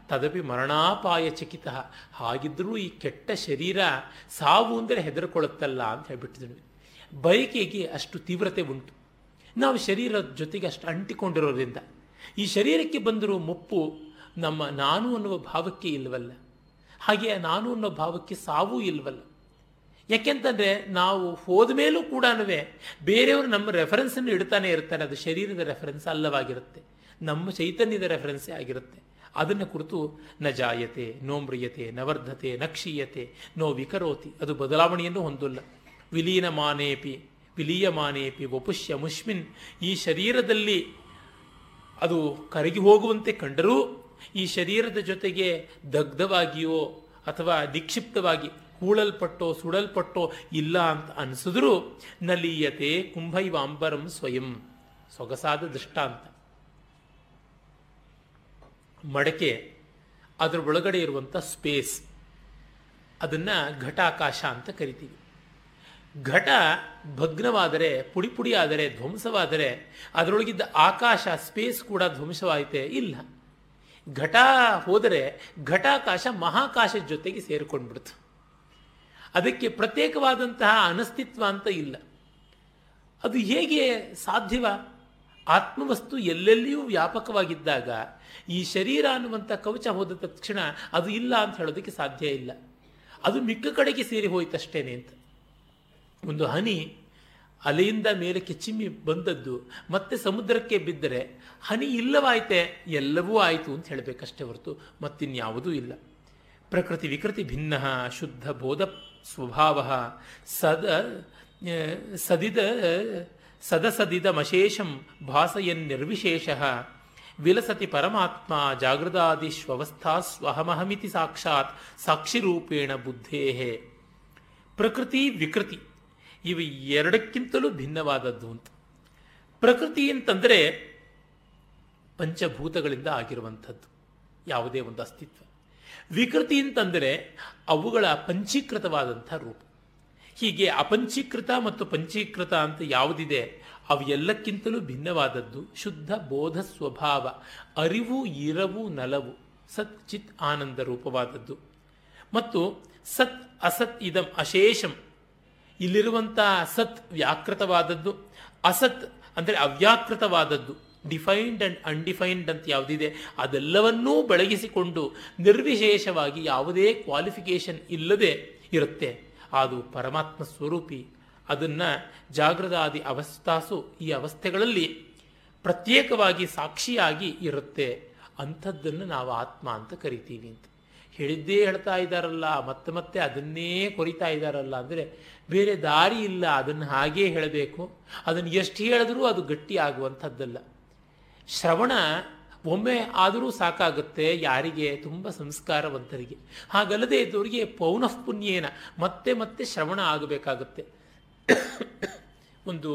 ತದಪಿ ಮರಣಾಪಾಯ ಚಕಿತ. ಹಾಗಿದ್ರೂ ಈ ಕೆಟ್ಟ ಶರೀರ ಸಾವು ಅಂದರೆ ಹೆದರ್ಕೊಳ್ಳುತ್ತಲ್ಲ ಅಂತ ಹೇಳ್ಬಿಟ್ಟಿದ್ವಿ ಬಯಕೆಗೆ ಅಷ್ಟು ತೀವ್ರತೆ ಉಂಟು. ನಾವು ಶರೀರದ ಜೊತೆಗೆ ಅಷ್ಟು ಅಂಟಿಕೊಂಡಿರೋದ್ರಿಂದ. ಈ ಶರೀರಕ್ಕೆ ಬಂದಿರೋ ಮುಪ್ಪು ನಮ್ಮ ನಾನು ಅನ್ನುವ ಭಾವಕ್ಕೆ ಇಲ್ವಲ್ಲ. ಹಾಗೆ ನಾನು ಅನ್ನೋ ಭಾವಕ್ಕೆ ಸಾವು ಇಲ್ವಲ್ಲ. ಯಾಕೆಂತಂದರೆ ನಾವು ಹೋದ ಮೇಲೂ ಕೂಡ ಬೇರೆಯವರು ನಮ್ಮ ರೆಫರೆನ್ಸನ್ನು ಇಡ್ತಾನೆ ಇರ್ತಾರೆ. ಅದು ಶರೀರದ ರೆಫರೆನ್ಸ್ ಅಲ್ಲವಾಗಿರುತ್ತೆ. ನಮ್ಮ ಚೈತನ್ಯದ ರೆಫರೆನ್ಸೇ ಆಗಿರುತ್ತೆ. ಅದನ್ನು ಕುರಿತು ನ ಜಾಯತೆ, ನೋ ನವರ್ಧತೆ ನಕ್ಷೀಯತೆ ನ ವಿಕರೋತಿ. ಅದು ಬದಲಾವಣೆಯನ್ನು ಹೊಂದಿಲ್ಲ. ವಿಲೀನ ಮಾನೇಪಿ ವಿಲೀಯಮಾನೇಪಿ ವಪುಷ್ಯ ಮುಷ್ಮಿನ್. ಈ ಶರೀರದಲ್ಲಿ ಅದು ಕರಗಿ ಹೋಗುವಂತೆ ಕಂಡರೂ ಈ ಶರೀರದ ಜೊತೆಗೆ ದಗ್ಧವಾಗಿಯೋ ಅಥವಾ ನಿಕ್ಷಿಪ್ತವಾಗಿ ಹೂಳಲ್ಪಟ್ಟೋ ಸುಡಲ್ಪಟ್ಟೋ ಇಲ್ಲ ಅಂತ ಅನಿಸಿದ್ರೂ ನಲೀಯತೆ ಕುಂಭೈವಾಂಬರಂ ಸ್ವಯಂ. ಸೊಗಸಾದ ದೃಷ್ಟಾಂತ. ಮಡಕೆ, ಅದರ ಒಳಗಡೆ ಇರುವಂಥ ಸ್ಪೇಸ್ ಅದನ್ನು ಘಟಾಕಾಶ ಅಂತ ಕರಿತೀವಿ. ಘಟ ಭಗ್ನವಾದರೆ, ಪುಡಿ ಪುಡಿ ಆದರೆ ಧ್ವಂಸವಾದರೆ, ಅದರೊಳಗಿದ್ದ ಆಕಾಶ ಸ್ಪೇಸ್ ಕೂಡ ಧ್ವಂಸವಾಯಿತೆ ಇಲ್ಲ. ಘಟ ಹೋದರೆ ಘಟಾಕಾಶ ಮಹಾಕಾಶದ ಜೊತೆಗೆ ಸೇರಿಕೊಂಡ್ಬಿಡ್ತು ಅದಕ್ಕೆ ಪ್ರತ್ಯೇಕವಾದಂತಹ ಅನಸ್ತಿತ್ವ ಅಂತ ಇಲ್ಲ. ಅದು ಹೇಗೆ ಸಾಧ್ಯವ? ಆತ್ಮವಸ್ತು ಎಲ್ಲೆಲ್ಲಿಯೂ ವ್ಯಾಪಕವಾಗಿದ್ದಾಗ ಈ ಶರೀರ ಅನ್ನುವಂಥ ಕವಚ ಹೋದ ತಕ್ಷಣ ಅದು ಇಲ್ಲ ಅಂತ ಹೇಳೋದಕ್ಕೆ ಸಾಧ್ಯ ಇಲ್ಲ. ಅದು ಮಿಕ್ಕ ಕಡೆಗೆ ಸೇರಿ ಹೋಯ್ತಷ್ಟೇನೆ ಅಂತ. ಒಂದು ಹನಿ ಅಲೆಯಿಂದ ಮೇಲಕ್ಕೆ ಚಿಮ್ಮಿ ಬಂದದ್ದು, ಮತ್ತೆ ಸಮುದ್ರಕ್ಕೆ ಬಿದ್ದರೆ ಹನಿ ಇಲ್ಲವಾಯ್ತೆ, ಎಲ್ಲವೂ ಆಯಿತು ಅಂತ ಹೇಳಬೇಕಷ್ಟೇ ಹೊರತು ಮತ್ತಿನ್ಯಾವುದೂ ಇಲ್ಲ. ಪ್ರಕೃತಿ ವಿಕೃತಿ ಭಿನ್ನ, ಶುದ್ಧ ಬೋಧ ಸ್ವಭಾವ, ಸದ ಸದಿದ ಸದಸದಿದಮಶೇಷಂ ಭಾಸಯನ್ ನಿರ್ವಿಶೇಷ ವಿಲಸತಿ ಪರಮಾತ್ಮ ಜಾಗೃದಾದಿಶ್ವವಸ್ಥಾ ಸ್ವಹಮಹಮಿತಿ ಸಾಕ್ಷಾತ್ ಸಾಕ್ಷಿರೂಪೇಣ ಬುದ್ಧೇಹೇ. ಪ್ರಕೃತಿ ವಿಕೃತಿ ಇವು ಎರಡಕ್ಕಿಂತಲೂ ಭಿನ್ನವಾದದ್ದು ಅಂತ. ಪ್ರಕೃತಿ ಅಂತಂದರೆ ಪಂಚಭೂತಗಳಿಂದ ಆಗಿರುವಂಥದ್ದು, ಯಾವುದೇ ಒಂದು ಅಸ್ತಿತ್ವ. ವಿಕೃತಿ ಅಂತಂದರೆ ಅವುಗಳ ಪಂಚೀಕೃತವಾದಂಥ ರೂಪ. ಹೀಗೆ ಅಪಂಚೀಕೃತ ಮತ್ತು ಪಂಚೀಕೃತ ಅಂತ ಯಾವುದಿದೆ? ಅವು ಎಲ್ಲಕ್ಕಿಂತಲೂ ಭಿನ್ನವಾದದ್ದು ಶುದ್ಧ ಬೋಧ ಸ್ವಭಾವ ಅರಿವು, ಇರವು, ನಲವು, ಸತ್ ಚಿತ್ ಆನಂದ ರೂಪವಾದದ್ದು. ಮತ್ತು ಸತ್ ಅಸತ್ ಇದಂ ಅಶೇಷಂ, ಇಲ್ಲಿರುವಂಥ ಸತ್ ವ್ಯಾಕೃತವಾದದ್ದು, ಅಸತ್ ಅಂದರೆ ಅವ್ಯಾಕೃತವಾದದ್ದು, ಡಿಫೈನ್ಡ್ ಅಂಡ್ ಅನ್ಡಿಫೈನ್ಡ್ ಅಂತ ಯಾವುದಿದೆ, ಅದೆಲ್ಲವನ್ನೂ ಬೆಳಗಿಸಿಕೊಂಡು ನಿರ್ವಿಶೇಷವಾಗಿ ಯಾವುದೇ ಕ್ವಾಲಿಫಿಕೇಶನ್ ಇಲ್ಲದೆ ಇರುತ್ತೆ. ಅದು ಪರಮಾತ್ಮ ಸ್ವರೂಪಿ ಅದನ್ನು ಜಾಗೃತಾದಿ ಅವಸ್ಥಾಸು ಈ ಅವಸ್ಥೆಗಳಲ್ಲಿ ಪ್ರತ್ಯೇಕವಾಗಿ ಸಾಕ್ಷಿಯಾಗಿ ಇರುತ್ತೆ. ಅಂಥದ್ದನ್ನು ನಾವು ಆತ್ಮ ಅಂತ ಕರಿತೀವಿ ಅಂತ. ಹೇಳಿದ್ದೇ ಹೇಳ್ತಾ ಇದ್ದಾರಲ್ಲ, ಮತ್ತೆ ಮತ್ತೆ ಅದನ್ನೇ ಕೊರಿತಾ ಇದ್ದಾರಲ್ಲ ಅಂದರೆ ಬೇರೆ ದಾರಿ ಇಲ್ಲ, ಅದನ್ನು ಹಾಗೇ ಹೇಳಬೇಕು. ಅದನ್ನು ಎಷ್ಟು ಹೇಳಿದ್ರೂ ಅದು ಗಟ್ಟಿ ಆಗುವಂಥದ್ದಲ್ಲ. ಶ್ರವಣ ಒಮ್ಮೆ ಆದರೂ ಸಾಕಾಗುತ್ತೆ, ಯಾರಿಗೆ? ತುಂಬ ಸಂಸ್ಕಾರವಂತರಿಗೆ. ಹಾಗಲ್ಲದೆ ಇದ್ದವರಿಗೆ ಪೌನಃಪುಣ್ಯೇನ ಮತ್ತೆ ಮತ್ತೆ ಶ್ರವಣ ಆಗಬೇಕಾಗುತ್ತೆ. ಒಂದು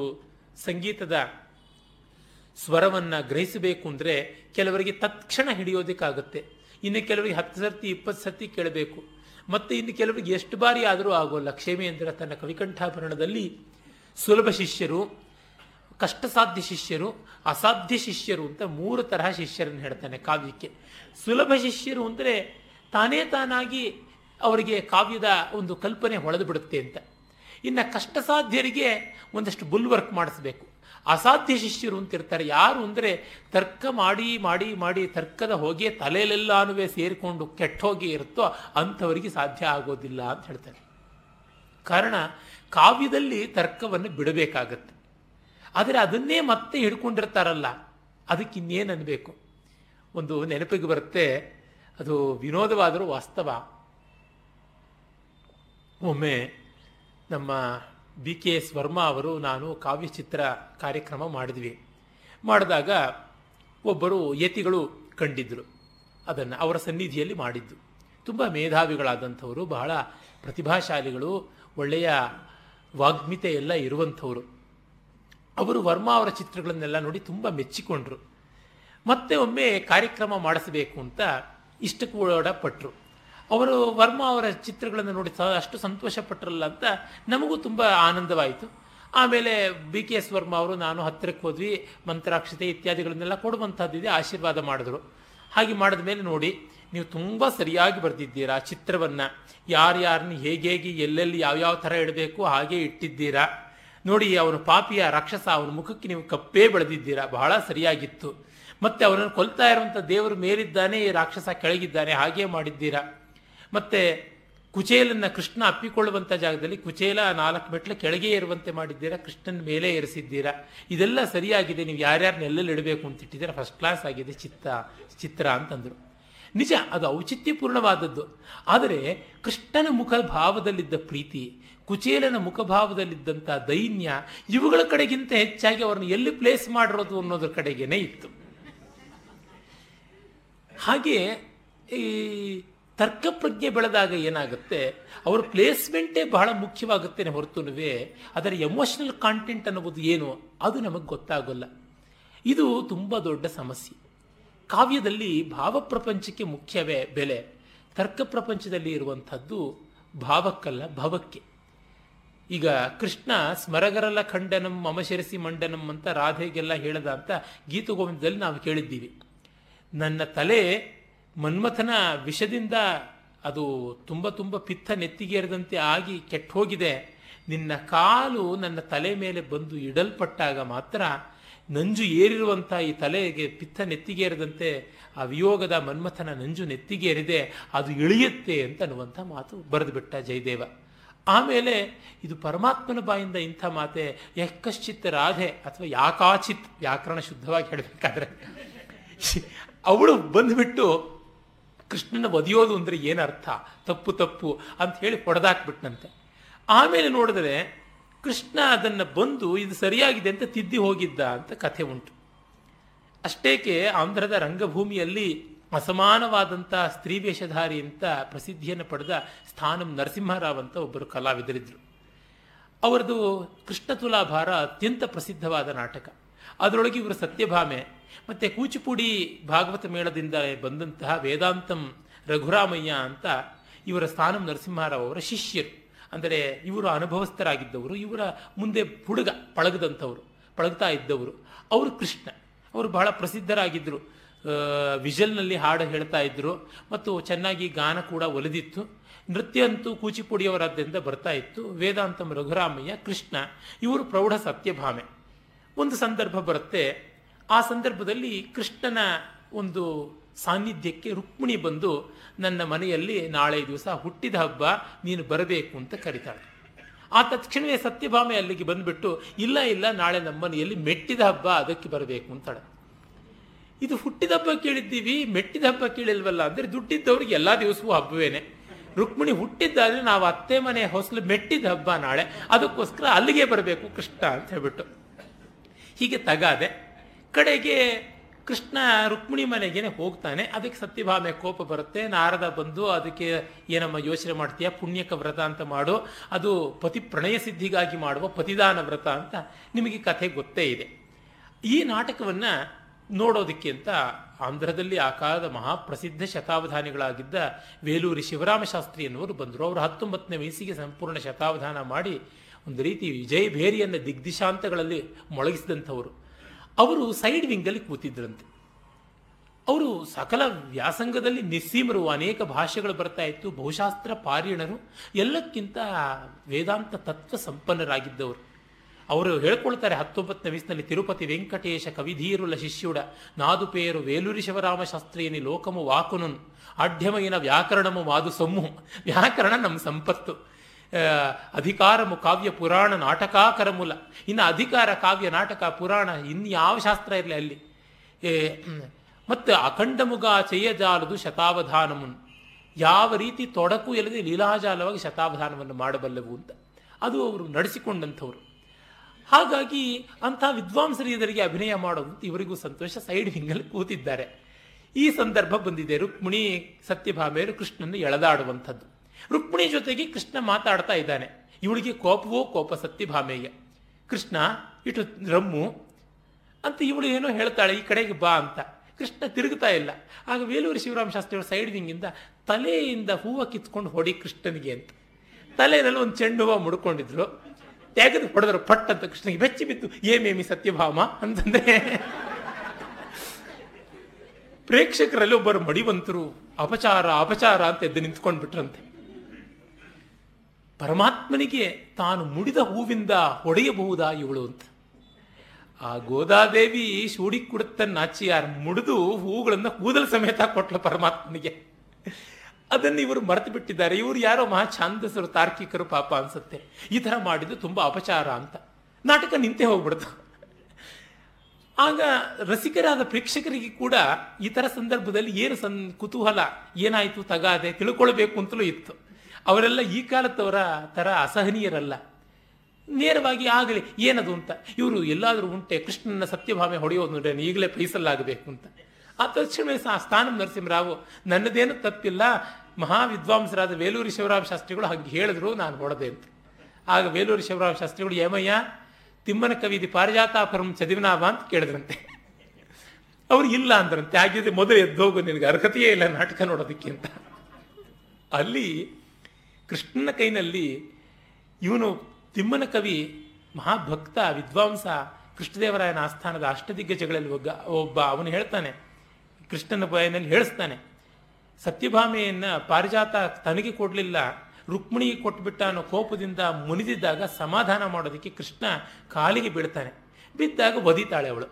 ಸಂಗೀತದ ಸ್ವರವನ್ನು ಗ್ರಹಿಸಬೇಕು ಅಂದರೆ ಕೆಲವರಿಗೆ ತತ್ಕ್ಷಣ ಹಿಡಿಯೋದಕ್ಕಾಗುತ್ತೆ. ಇನ್ನು ಕೆಲವರಿಗೆ ಹತ್ತು ಸರ್ತಿ, ಇಪ್ಪತ್ತು ಸರ್ತಿ ಕೇಳಬೇಕು. ಮತ್ತು ಇನ್ನು ಕೆಲವರಿಗೆ ಎಷ್ಟು ಬಾರಿ ಆದರೂ ಆಗೋಲ್ಲ. ಕ್ಷೇಮೇಂದ್ರ ತನ್ನ ಕವಿಕಂಠಾಭರಣದಲ್ಲಿ ಸುಲಭ ಶಿಷ್ಯರು, ಕಷ್ಟಸಾಧ್ಯ ಶಿಷ್ಯರು, ಅಸಾಧ್ಯ ಶಿಷ್ಯರು ಅಂತ ಮೂರು ತರಹ ಶಿಷ್ಯರನ್ನು ಹೇಳ್ತಾನೆ ಕಾವ್ಯಕ್ಕೆ. ಸುಲಭ ಶಿಷ್ಯರು ಅಂದರೆ ತಾನೇ ತಾನಾಗಿ ಅವರಿಗೆ ಕಾವ್ಯದ ಒಂದು ಕಲ್ಪನೆ ಹೊಳೆದು ಬಿಡುತ್ತೆ ಅಂತ. ಇನ್ನು ಕಷ್ಟ ಸಾಧ್ಯರಿಗೆ ಒಂದಷ್ಟು ಬುಲ್ ವರ್ಕ್ ಮಾಡಿಸ್ಬೇಕು. ಅಸಾಧ್ಯ ಶಿಷ್ಯರು ಅಂತ ಇರ್ತಾರೆ ಯಾರು ಅಂದರೆ ತರ್ಕ ಮಾಡಿ ಮಾಡಿ ಮಾಡಿ ತರ್ಕದ ಹೋಗಿ ತಲೆಯಲ್ಲೆಲ್ಲಾನುವೆ ಸೇರಿಕೊಂಡು ಕೆಟ್ಟೋಗಿ ಇರುತ್ತೋ ಅಂಥವರಿಗೆ ಸಾಧ್ಯ ಆಗೋದಿಲ್ಲ ಅಂತ ಹೇಳ್ತಾರೆ. ಕಾರಣ ಕಾವ್ಯದಲ್ಲಿ ತರ್ಕವನ್ನು ಬಿಡಬೇಕಾಗತ್ತೆ. ಆದರೆ ಅದನ್ನೇ ಮತ್ತೆ ಹಿಡ್ಕೊಂಡಿರ್ತಾರಲ್ಲ. ಅದಕ್ಕೆ ಇನ್ನೇನು ಅನ್ಬೇಕು? ಒಂದು ನೆನಪಿಗೆ ಬರುತ್ತೆ. ಅದು ವಿನೋದವಾದರೂ ವಾಸ್ತವ. ಒಮ್ಮೆ ನಮ್ಮ ಬಿ ಕೆ ಎಸ್ ವರ್ಮಾ ಅವರು ನಾನು ಕಾವ್ಯಚಿತ್ರ ಕಾರ್ಯಕ್ರಮ ಮಾಡಿದ್ವಿ. ಮಾಡಿದಾಗ ಒಬ್ಬರು ಯತಿಗಳು ಕಂಡಿದ್ದರು ಅದನ್ನು ಅವರ ಸನ್ನಿಧಿಯಲ್ಲಿ ಮಾಡಿದ್ದು. ತುಂಬ ಮೇಧಾವಿಗಳಾದಂಥವರು, ಬಹಳ ಪ್ರತಿಭಾಶಾಲಿಗಳು, ಒಳ್ಳೆಯ ವಾಗ್ಮಿತೆ ಎಲ್ಲ ಇರುವಂಥವರು. ಅವರು ವರ್ಮಾ ಅವರ ಚಿತ್ರಗಳನ್ನೆಲ್ಲ ನೋಡಿ ತುಂಬ ಮೆಚ್ಚಿಕೊಂಡ್ರು. ಮತ್ತೆ ಒಮ್ಮೆ ಕಾರ್ಯಕ್ರಮ ಮಾಡಿಸಬೇಕು ಅಂತ ಪಟ್ಟರು ಅವರು ವರ್ಮ ಅವರ ಚಿತ್ರಗಳನ್ನು ನೋಡಿ ಅಷ್ಟು ಸಂತೋಷಪಟ್ಟರಲ್ಲ ಅಂತ ನಮಗೂ ತುಂಬ ಆನಂದವಾಯಿತು. ಆಮೇಲೆ ಬಿ ಕೆ ಎಸ್ ವರ್ಮ ಅವರು, ನಾನು ಹತ್ತಿರಕ್ಕೆ ಹೋದ್ವಿ, ಮಂತ್ರಾಕ್ಷತೆ ಇತ್ಯಾದಿಗಳನ್ನೆಲ್ಲ ಕೊಡುವಂಥದ್ದಿದೆ ಆಶೀರ್ವಾದ ಮಾಡಿದ್ರು. ಹಾಗೆ ಮಾಡಿದ ಮೇಲೆ ನೋಡಿ, ನೀವು ತುಂಬ ಸರಿಯಾಗಿ ಬರೆದಿದ್ದೀರಾ ಚಿತ್ರವನ್ನು. ಯಾರ್ಯಾರನ್ನ ಹೇಗೆ ಹೇಗೆ, ಎಲ್ಲೆಲ್ಲಿ ಯಾವ್ಯಾವ ಥರ ಇಡಬೇಕು, ಹಾಗೆ ಇಟ್ಟಿದ್ದೀರಾ. ನೋಡಿ, ಅವನು ಪಾಪಿಯ ರಾಕ್ಷಸ, ಅವನ ಮುಖಕ್ಕೆ ನೀವು ಕಪ್ಪೇ ಬೆಳೆದಿದ್ದೀರಾ. ಬಹಳ ಸರಿಯಾಗಿತ್ತು. ಮತ್ತೆ ಅವನನ್ನು ಕೊಲ್ತಾ ಇರುವಂಥ ದೇವರು ಮೇಲಿದ್ದಾನೆ, ಈ ರಾಕ್ಷಸ ಕೆಳಗಿದ್ದಾನೆ, ಹಾಗೆ ಮಾಡಿದ್ದೀರಾ. ಮತ್ತೆ ಕುಚೇಲನ್ನು ಕೃಷ್ಣ ಅಪ್ಪಿಕೊಳ್ಳುವಂಥ ಜಾಗದಲ್ಲಿ ಕುಚೇಲ ನಾಲ್ಕು ಮೆಟ್ಲ ಕೆಳಗೆ ಇರುವಂತೆ ಮಾಡಿದ್ದೀರಾ, ಕೃಷ್ಣನ ಮೇಲೆ ಏರಿಸಿದ್ದೀರಾ? ಇದೆಲ್ಲ ಸರಿಯಾಗಿದೆ, ನೀವು ಯಾರ್ಯಾರನ್ನ ಎಲ್ಲೆಲ್ಲಿ ಇಡಬೇಕು ಅಂತ ಇಟ್ಟಿದ್ದೀರಾ? ಫಸ್ಟ್ ಕ್ಲಾಸ್ ಆಗಿದೆ, ಚಿತ್ತ, ಚಿತ್ರ ಅಂತಂದರು. ನಿಜ, ಅದು ಔಚಿತ್ಯಪೂರ್ಣವಾದದ್ದು. ಆದರೆ ಕೃಷ್ಣನ ಮುಖ ಭಾವದಲ್ಲಿದ್ದ ಪ್ರೀತಿ, ಕುಚೇಲನ ಮುಖಭಾವದಲ್ಲಿದ್ದಂಥ ದೈನ್ಯ, ಇವುಗಳ ಕಡೆಗಿಂತ ಹೆಚ್ಚಾಗಿ ಅವರನ್ನು ಎಲ್ಲಿ ಪ್ಲೇಸ್ ಮಾಡಿರೋದು ಅನ್ನೋದ್ರ ಕಡೆಗೇನೆ ಇತ್ತು. ಹಾಗೆಯೇ ಈ ತರ್ಕ ಪ್ರಜ್ಞೆ ಬೆಳೆದಾಗ ಏನಾಗುತ್ತೆ? ಅವರ ಪ್ಲೇಸ್ಮೆಂಟೇ ಬಹಳ ಮುಖ್ಯವಾಗುತ್ತೆ ಹೊರತುನುವೆ, ಅದರ ಎಮೋಷನಲ್ ಕಾಂಟೆಂಟ್ ಅನ್ನೋದು ಏನು? ಅದು ನಮಗೆ ಗೊತ್ತಾಗೋಲ್ಲ. ಇದು ತುಂಬ ದೊಡ್ಡ ಸಮಸ್ಯೆ. ಕಾವ್ಯದಲ್ಲಿ ಭಾವಪ್ರಪಂಚಕ್ಕೆ ಮುಖ್ಯವೇ ಬೆಲೆ? ತರ್ಕ ಪ್ರಪಂಚದಲ್ಲಿ ಇರುವಂಥದ್ದು ಭಾವಕ್ಕಲ್ಲ, ಭವಕ್ಕೆ. ಈಗ ಕೃಷ್ಣ, ಸ್ಮರಗರಲ ಖಂಡನಂ ಮಮಶಿರಸಿ ಮಂಡನಂ ಅಂತ ರಾಧೆಗೆಲ್ಲ ಹೇಳದ ಅಂತ ಗೀತಗೋವಿಂದದಲ್ಲಿ ನಾವು ಕೇಳಿದ್ದೀವಿ. ನನ್ನ ತಲೆ ಮನ್ಮಥನ ವಿಷದಿಂದ ಅದು ತುಂಬ ತುಂಬ ಪಿತ್ತ ನೆತ್ತಿಗೇರದಂತೆ ಆಗಿ ಕೆಟ್ಟ ಹೋಗಿದೆ ನಿನ್ನ ಕಾಲು ನನ್ನ ತಲೆ ಮೇಲೆ ಬಂದು ಇಡಲ್ಪಟ್ಟಾಗ ಮಾತ್ರ ನಂಜು ಏರಿರುವಂಥ ಈ ತಲೆಗೆ ಪಿತ್ತ ನೆತ್ತಿಗೇರದಂತೆ ಆ ವಿಯೋಗದ ಮನ್ಮಥನ ನಂಜು ನೆತ್ತಿಗೇರಿದೆ, ಅದು ಇಳಿಯುತ್ತೆ ಅಂತ ಅನ್ನುವಂಥ ಮಾತು ಬರೆದುಬಿಟ್ಟ ಜಯದೇವ. ಆಮೇಲೆ ಇದು ಪರಮಾತ್ಮನ ಬಾಯಿಂದ ಇಂಥ ಮಾತೆ ಯಕ್ಕಶ್ಚಿತ್ ರಾಧೆ ಅಥವಾ ಯಾಕಾಚಿತ್ ವ್ಯಾಕರಣ ಶುದ್ಧವಾಗಿ ಹೇಳಬೇಕಾದ್ರೆ. ಅವಳು ಬಂದುಬಿಟ್ಟು ಕೃಷ್ಣನ ಒದಿಯೋದು ಅಂದರೆ ಏನರ್ಥ ತಪ್ಪು ತಪ್ಪು ಅಂತ ಹೇಳಿ ಹೊಡೆದಾಕ್ಬಿಟ್ನಂತೆ. ಆಮೇಲೆ ನೋಡಿದ್ರೆ ಕೃಷ್ಣ ಅದನ್ನು ಬಂದು ಇದು ಸರಿಯಾಗಿದೆ ಅಂತ ತಿದ್ದಿ ಹೋಗಿದ್ದ ಅಂತ ಕಥೆ ಉಂಟು. ಅಷ್ಟೇಕೆ ಆಂಧ್ರದ ರಂಗಭೂಮಿಯಲ್ಲಿ ಅಸಮಾನವಾದಂಥ ಸ್ತ್ರೀ ವೇಷಧಾರಿ ಅಂತ ಪ್ರಸಿದ್ಧಿಯನ್ನು ಪಡೆದ ಸ್ಥಾನಂ ನರಸಿಂಹರಾವ್ ಅಂತ ಒಬ್ಬರು ಕಲಾವಿದರಿದ್ದರು ಅವರದು ಕೃಷ್ಣ ತುಲಾಭಾರ ಅತ್ಯಂತ ಪ್ರಸಿದ್ಧವಾದ ನಾಟಕ. ಅದರೊಳಗೆ ಇವರು ಸತ್ಯಭಾಮೆ ಮತ್ತು ಕೂಚಿಪುಡಿ ಭಾಗವತ ಮೇಳದಿಂದ ಬಂದಂತಹ ವೇದಾಂತಂ ರಘುರಾಮಯ್ಯ ಅಂತ ಇವರ ಸ್ಥಾನಂ ನರಸಿಂಹರಾವ್ ಅವರ ಶಿಷ್ಯರು. ಅಂದರೆ ಇವರು ಅನುಭವಸ್ಥರಾಗಿದ್ದವರು, ಇವರ ಮುಂದೆ ಹುಡುಗ ಪಳಗದಂಥವರು, ಪಳಗ್ತಾ ಇದ್ದವರು. ಅವರು ಕೃಷ್ಣ. ಅವರು ಬಹಳ ಪ್ರಸಿದ್ಧರಾಗಿದ್ದರು. ವಿಜಲ್ನಲ್ಲಿ ಹಾಡು ಹೇಳ್ತಾ ಇದ್ದರು ಮತ್ತು ಚೆನ್ನಾಗಿ ಗಾನ ಕೂಡ ಒಲಿದಿತ್ತು. ನೃತ್ಯ ಅಂತೂ ಕೂಚಿಪುಡಿಯವರಾದ್ದರಿಂದ ಬರ್ತಾ ಇತ್ತು. ವೇದಾಂತಂ ರಘುರಾಮಯ್ಯ, ಕೃಷ್ಣ, ಇವರು ಪ್ರೌಢ ಸತ್ಯಭಾಮೆ. ಒಂದು ಸಂದರ್ಭ ಬರುತ್ತೆ ಆ ಸಂದರ್ಭದಲ್ಲಿ ಕೃಷ್ಣನ ಒಂದು ಸಾನ್ನಿಧ್ಯಕ್ಕೆ ರುಕ್ಮಿಣಿ ಬಂದು, ನನ್ನ ಮನೆಯಲ್ಲಿ ನಾಳೆ ದಿವಸ ಹುಟ್ಟಿದ ಹಬ್ಬ, ನೀನು ಬರಬೇಕು ಅಂತ ಕರೀತಾಳೆ. ಆ ತಕ್ಷಣವೇ ಸತ್ಯಭಾಮೆ ಅಲ್ಲಿಗೆ ಬಂದುಬಿಟ್ಟು, ಇಲ್ಲ ಇಲ್ಲ, ನಾಳೆ ನಮ್ಮ ಮನೆಯಲ್ಲಿ ಮೆಟ್ಟಿದ ಹಬ್ಬ, ಅದಕ್ಕೆ ಬರಬೇಕು ಅಂತಾಳೆ. ಇದು ಹುಟ್ಟಿದ ಹಬ್ಬ ಕೇಳಿದ್ದೀವಿ, ಮೆಟ್ಟಿದ ಹಬ್ಬ ಕೇಳಿಲ್ವಲ್ಲ ಅಂದರೆ ದುಡ್ಡಿದ್ದವ್ರಿಗೆ ಎಲ್ಲ ದಿವಸವೂ ಹಬ್ಬವೇನೆ. ರುಕ್ಮಿಣಿ ಹುಟ್ಟಿದ್ದಾದ್ರೆ ನಾವು ಅತ್ತೆ ಮನೆ ಹೊಸಲು ಮೆಟ್ಟಿದ ಹಬ್ಬ ನಾಳೆ, ಅದಕ್ಕೋಸ್ಕರ ಅಲ್ಲಿಗೆ ಬರಬೇಕು ಕೃಷ್ಣ ಅಂತ ಹೇಳ್ಬಿಟ್ಟು. ಹೀಗೆ ತಗಾದೆ ಕಡೆಗೆ ಕೃಷ್ಣ ರುಕ್ಮಿಣಿ ಮನೆಗೇನೆ ಹೋಗ್ತಾನೆ. ಅದಕ್ಕೆ ಸತ್ಯಭಾಮೆ ಕೋಪ ಬರುತ್ತೆ. ನಾರದ ಬಂದು ಅದಕ್ಕೆ ಏನಮ್ಮ ಯೋಚನೆ ಮಾಡ್ತೀಯ? ಪುಣ್ಯಕ ವ್ರತ ಅಂತ ಮಾಡು. ಅದು ಪತಿ ಪ್ರಣಯ ಸಿದ್ಧಿಗಾಗಿ ಮಾಡುವ ಪತಿದಾನ ವ್ರತ ಅಂತ ನಿಮಗೆ ಕಥೆ ಗೊತ್ತೇ ಇದೆ. ಈ ನಾಟಕವನ್ನು ನೋಡೋದಕ್ಕೆ ಅಂತ ಆಂಧ್ರದಲ್ಲಿ ಆ ಕಾಲದ ಮಹಾಪ್ರಸಿದ್ಧ ಶತಾವಧಾನಿಗಳಾಗಿದ್ದ ವೇಲೂರಿ ಶಿವರಾಮ ಶಾಸ್ತ್ರಿ ಎನ್ನುವರು ಬಂದರು. ಅವರು ಹತ್ತೊಂಬತ್ತನೇ ವಯಸ್ಸಿಗೆ ಸಂಪೂರ್ಣ ಶತಾವಧಾನ ಮಾಡಿ ಒಂದು ರೀತಿ ವಿಜಯ ಭೇರಿಯನ್ನು ದಿಗ್ದಿಶಾಂತಗಳಲ್ಲಿ ಮೊಳಗಿಸಿದಂಥವರು. ಅವರು ಸೈಡ್ ವಿಂಗಲ್ಲಿ ಕೂತಿದ್ರಂತೆ. ಅವರು ಸಕಲ ವ್ಯಾಸಂಗದಲ್ಲಿ ನಿಸ್ಸೀಮರು ಅನೇಕ ಭಾಷೆಗಳು ಬರ್ತಾ ಇತ್ತು. ಬಹುಶಾಸ್ತ್ರ ಪಾರಿಣರು ಎಲ್ಲಕ್ಕಿಂತ ವೇದಾಂತ ತತ್ವ ಸಂಪನ್ನರಾಗಿದ್ದವರು. ಅವರು ಹೇಳ್ಕೊಳ್ತಾರೆ ಹತ್ತೊಂಬತ್ತನೇ ವಯಸ್ಸಿನಲ್ಲಿ ತಿರುಪತಿ ವೆಂಕಟೇಶ ಕವಿಧೀರುಲ ಶಿಷ್ಯುಡ ನಾದುಪೇರು ವೇಲೂರಿ ಶಿವರಾಮ ಶಾಸ್ತ್ರೀಯನಿ ಲೋಕಮು ವಾಕುನುನ್ ಅಢ್ಯಮಯಿನ ವ್ಯಾಕರಣಮು ಮಾದು ಸೊಮ್ಮು. ವ್ಯಾಕರಣ ನಮ್ಮ ಸಂಪತ್ತು. ಅಧಿಕಾರಮು ಕಾವ್ಯ ಪುರಾಣ ನಾಟಕಾಕರ ಮೂಲ ಇನ್ನು ಅಧಿಕಾರ ಕಾವ್ಯ ನಾಟಕ ಪುರಾಣ ಇನ್ಯಾವ ಶಾಸ್ತ್ರ ಇರಲಿ ಅಲ್ಲಿ? ಮತ್ತು ಅಖಂಡಮುಗ ಚೆಯ್ಯಜಾಲದು ಶತಾವಧಾನಮುನ್. ಯಾವ ರೀತಿ ತೊಡಕು ಇಲ್ಲದೆ ಲೀಲಾಜಾಲವಾಗಿ ಶತಾವಧಾನವನ್ನು ಮಾಡಬಲ್ಲವು ಅಂತ. ಅದು ಅವರು ನಡೆಸಿಕೊಂಡಂಥವ್ರು. ಹಾಗಾಗಿ ಅಂಥ ವಿದ್ವಾಂಸರು ಅಭಿನಯ ಮಾಡೋದು ಇವರಿಗೂ ಸಂತೋಷ. ಸೈಡ್ ಹಿಂಗಲ್ಲಿ ಕೂತಿದ್ದಾರೆ. ಈ ಸಂದರ್ಭ ಬಂದಿದೆ. ರುಕ್ಮಿಣಿ ಸತ್ಯಭಾಮೆಯರು ಕೃಷ್ಣನ್ನು ಎಳೆದಾಡುವಂಥದ್ದು. ರುಕ್ಮಿಣಿ ಜೊತೆಗೆ ಕೃಷ್ಣ ಮಾತಾಡ್ತಾ ಇದ್ದಾನೆ. ಇವಳಿಗೆ ಕೋಪವೋ ಕೋಪ ಸತ್ಯಭಾಮೆಗೆ. ಕೃಷ್ಣ ಇಟ್ಟು ರಮ್ಮು, ಅಂತ ಇವಳು ಏನೋ ಹೇಳ್ತಾಳೆ, ಈ ಕಡೆಗೆ ಬಾ ಅಂತ. ಕೃಷ್ಣ ತಿರುಗ್ತಾ ಇಲ್ಲ. ಆಗ ವೇಲೂರು ಶಿವರಾಮ ಶಾಸ್ತ್ರಿಯವರ ಸೈಡ್ ವಿಂಗಿಂದ ತಲೆಯಿಂದ ಹೂವ ಕಿತ್ಕೊಂಡು ಹೊಡಿ ಕೃಷ್ಣನಿಗೆ ಅಂತ. ತಲೆಯಲ್ಲಿ ಒಂದು ಚೆಂಡು ಹೂವ ಮುಡ್ಕೊಂಡಿದ್ರು. ತೆಗೆದು ಹೊಡೆದ್ರು, ಪಟ್ ಅಂತ ಕೃಷ್ಣನಿಗೆ ಬೆಚ್ಚಿ ಬಿತ್ತು. ಏಮೇಮಿ ಸತ್ಯಭಾಮ ಅಂತಂದ್ರೆ ಪ್ರೇಕ್ಷಕರಲ್ಲಿ ಒಬ್ಬರು ಮಡಿವಂತರು, ಅಪಚಾರ ಅಪಚಾರ ಅಂತ ಎದ್ದು ನಿಂತ್ಕೊಂಡು ಬಿಟ್ರಂತೆ ಪರಮಾತ್ಮನಿಗೆ ತಾನು ಮುಡಿದ ಹೂವಿಂದ ಹೊಡೆಯಬಹುದಾ ಇವಳು ಅಂತ. ಆ ಗೋದಾದೇವಿ ಶೂಡಿ ಕುಡುತ್ತ ನಾಚಿಯಾರ್ ಮುಡಿದು ಹೂಗಳನ್ನು ಕೂದಲು ಸಮೇತ ಕೊಟ್ಲು ಪರಮಾತ್ಮನಿಗೆ. ಅದನ್ನು ಇವರು ಮರೆತು ಬಿಟ್ಟಿದ್ದಾರೆ. ಇವರು ಯಾರೋ ಮಹಾ ಛಾಂದಸರು ತಾರ್ಕಿಕರು ಪಾಪ ಅನ್ಸುತ್ತೆ. ಈ ಥರ ಮಾಡಿದ್ದು ತುಂಬಾ ಅಪಚಾರ ಅಂತ. ನಾಟಕ ನಿಂತೆ ಹೋಗ್ಬಿಡ್ತು. ಆಗ ರಸಿಕರಾದ ಪ್ರೇಕ್ಷಕರಿಗೆ ಕೂಡ ಈ ತರ ಸಂದರ್ಭದಲ್ಲಿ ಏನು ಸನ್ ಕುತೂಹಲ, ಏನಾಯ್ತು ತಗಾದೆ ತಿಳ್ಕೊಳ್ಬೇಕು ಅಂತಲೂ ಇತ್ತು. ಅವರೆಲ್ಲ ಈ ಕಾಲದವರ ಥರ ಅಸಹನೀಯರಲ್ಲ. ನೇರವಾಗಿ ಆಗಲಿ, ಏನದು ಅಂತ. ಇವರು ಎಲ್ಲಾದರೂ ಉಂಟೆ, ಕೃಷ್ಣನ ಸತ್ಯಭಾಮೆ ಹೊಡೆಯೋದು ನೋಡ್ರೆ ಈಗಲೇ ಫೈಸಲಾಗಬೇಕು ಅಂತ. ಆ ತಕ್ಷಣ ಸ್ಥಾನ ನರಸಿಂಹರಾವು, ನನ್ನದೇನು ತಪ್ಪಿಲ್ಲ ಮಹಾ ವಿದ್ವಾಂಸರಾದ ವೇಲೂರಿ ಶಿವರಾಮ ಶಾಸ್ತ್ರಿಗಳು ಹಾಗೆ ಹೇಳಿದ್ರು, ನಾನು ಹೊಡೆದೆ ಅಂತ. ಆಗ ವೇಲೂರಿ ಶಿವರಾಮ ಶಾಸ್ತ್ರಿಗಳು ಏಮಯ್ಯ ತಿಮ್ಮನ ಕವಿದಿ ಪಾರಿಜಾತಾಪರಂ ಚದಿವನಾಭ ಅಂತ ಕೇಳಿದ್ರಂತೆ. ಅವ್ರು ಇಲ್ಲ ಅಂದ್ರಂತೆ, ಹಾಗಿದ್ರೆ ಮೊದಲು ಎದ್ದೋಗು ನಿನಗೆ ಅರ್ಹತೆಯೇ ಇಲ್ಲ ನಾಟಕ ನೋಡೋದಕ್ಕೆ ಅಂತ. ಅಲ್ಲಿ ಕೃಷ್ಣನ ಕೈನಲ್ಲಿ ಇವನು ತಿಮ್ಮನ ಕವಿ, ಮಹಾಭಕ್ತ, ವಿದ್ವಾಂಸ, ಕೃಷ್ಣದೇವರಾಯನ ಆಸ್ಥಾನದ ಅಷ್ಟದಿಗ್ಗಜಗಳಲ್ಲಿ ಒಗ್ಗ, ಒಬ್ಬ ಅವನು ಹೇಳ್ತಾನೆ, ಕೃಷ್ಣನ ಬಾಯಿನಲ್ಲಿ ಹೇಳಿಸ್ತಾನೆ, ಸತ್ಯಭಾಮೆಯನ್ನು ಪಾರಿಜಾತ ತನಗೆ ಕೊಡಲಿಲ್ಲ, ರುಕ್ಮಿಣಿಗೆ ಕೊಟ್ಬಿಟ್ಟ ಅನ್ನೋ ಕೋಪದಿಂದ ಮುನಿದಿದ್ದಾಗ ಸಮಾಧಾನ ಮಾಡೋದಕ್ಕೆ ಕೃಷ್ಣ ಕಾಲಿಗೆ ಬೀಳ್ತಾನೆ. ಬಿದ್ದಾಗ ಒದಿತಾಳೆ ಅವಳು.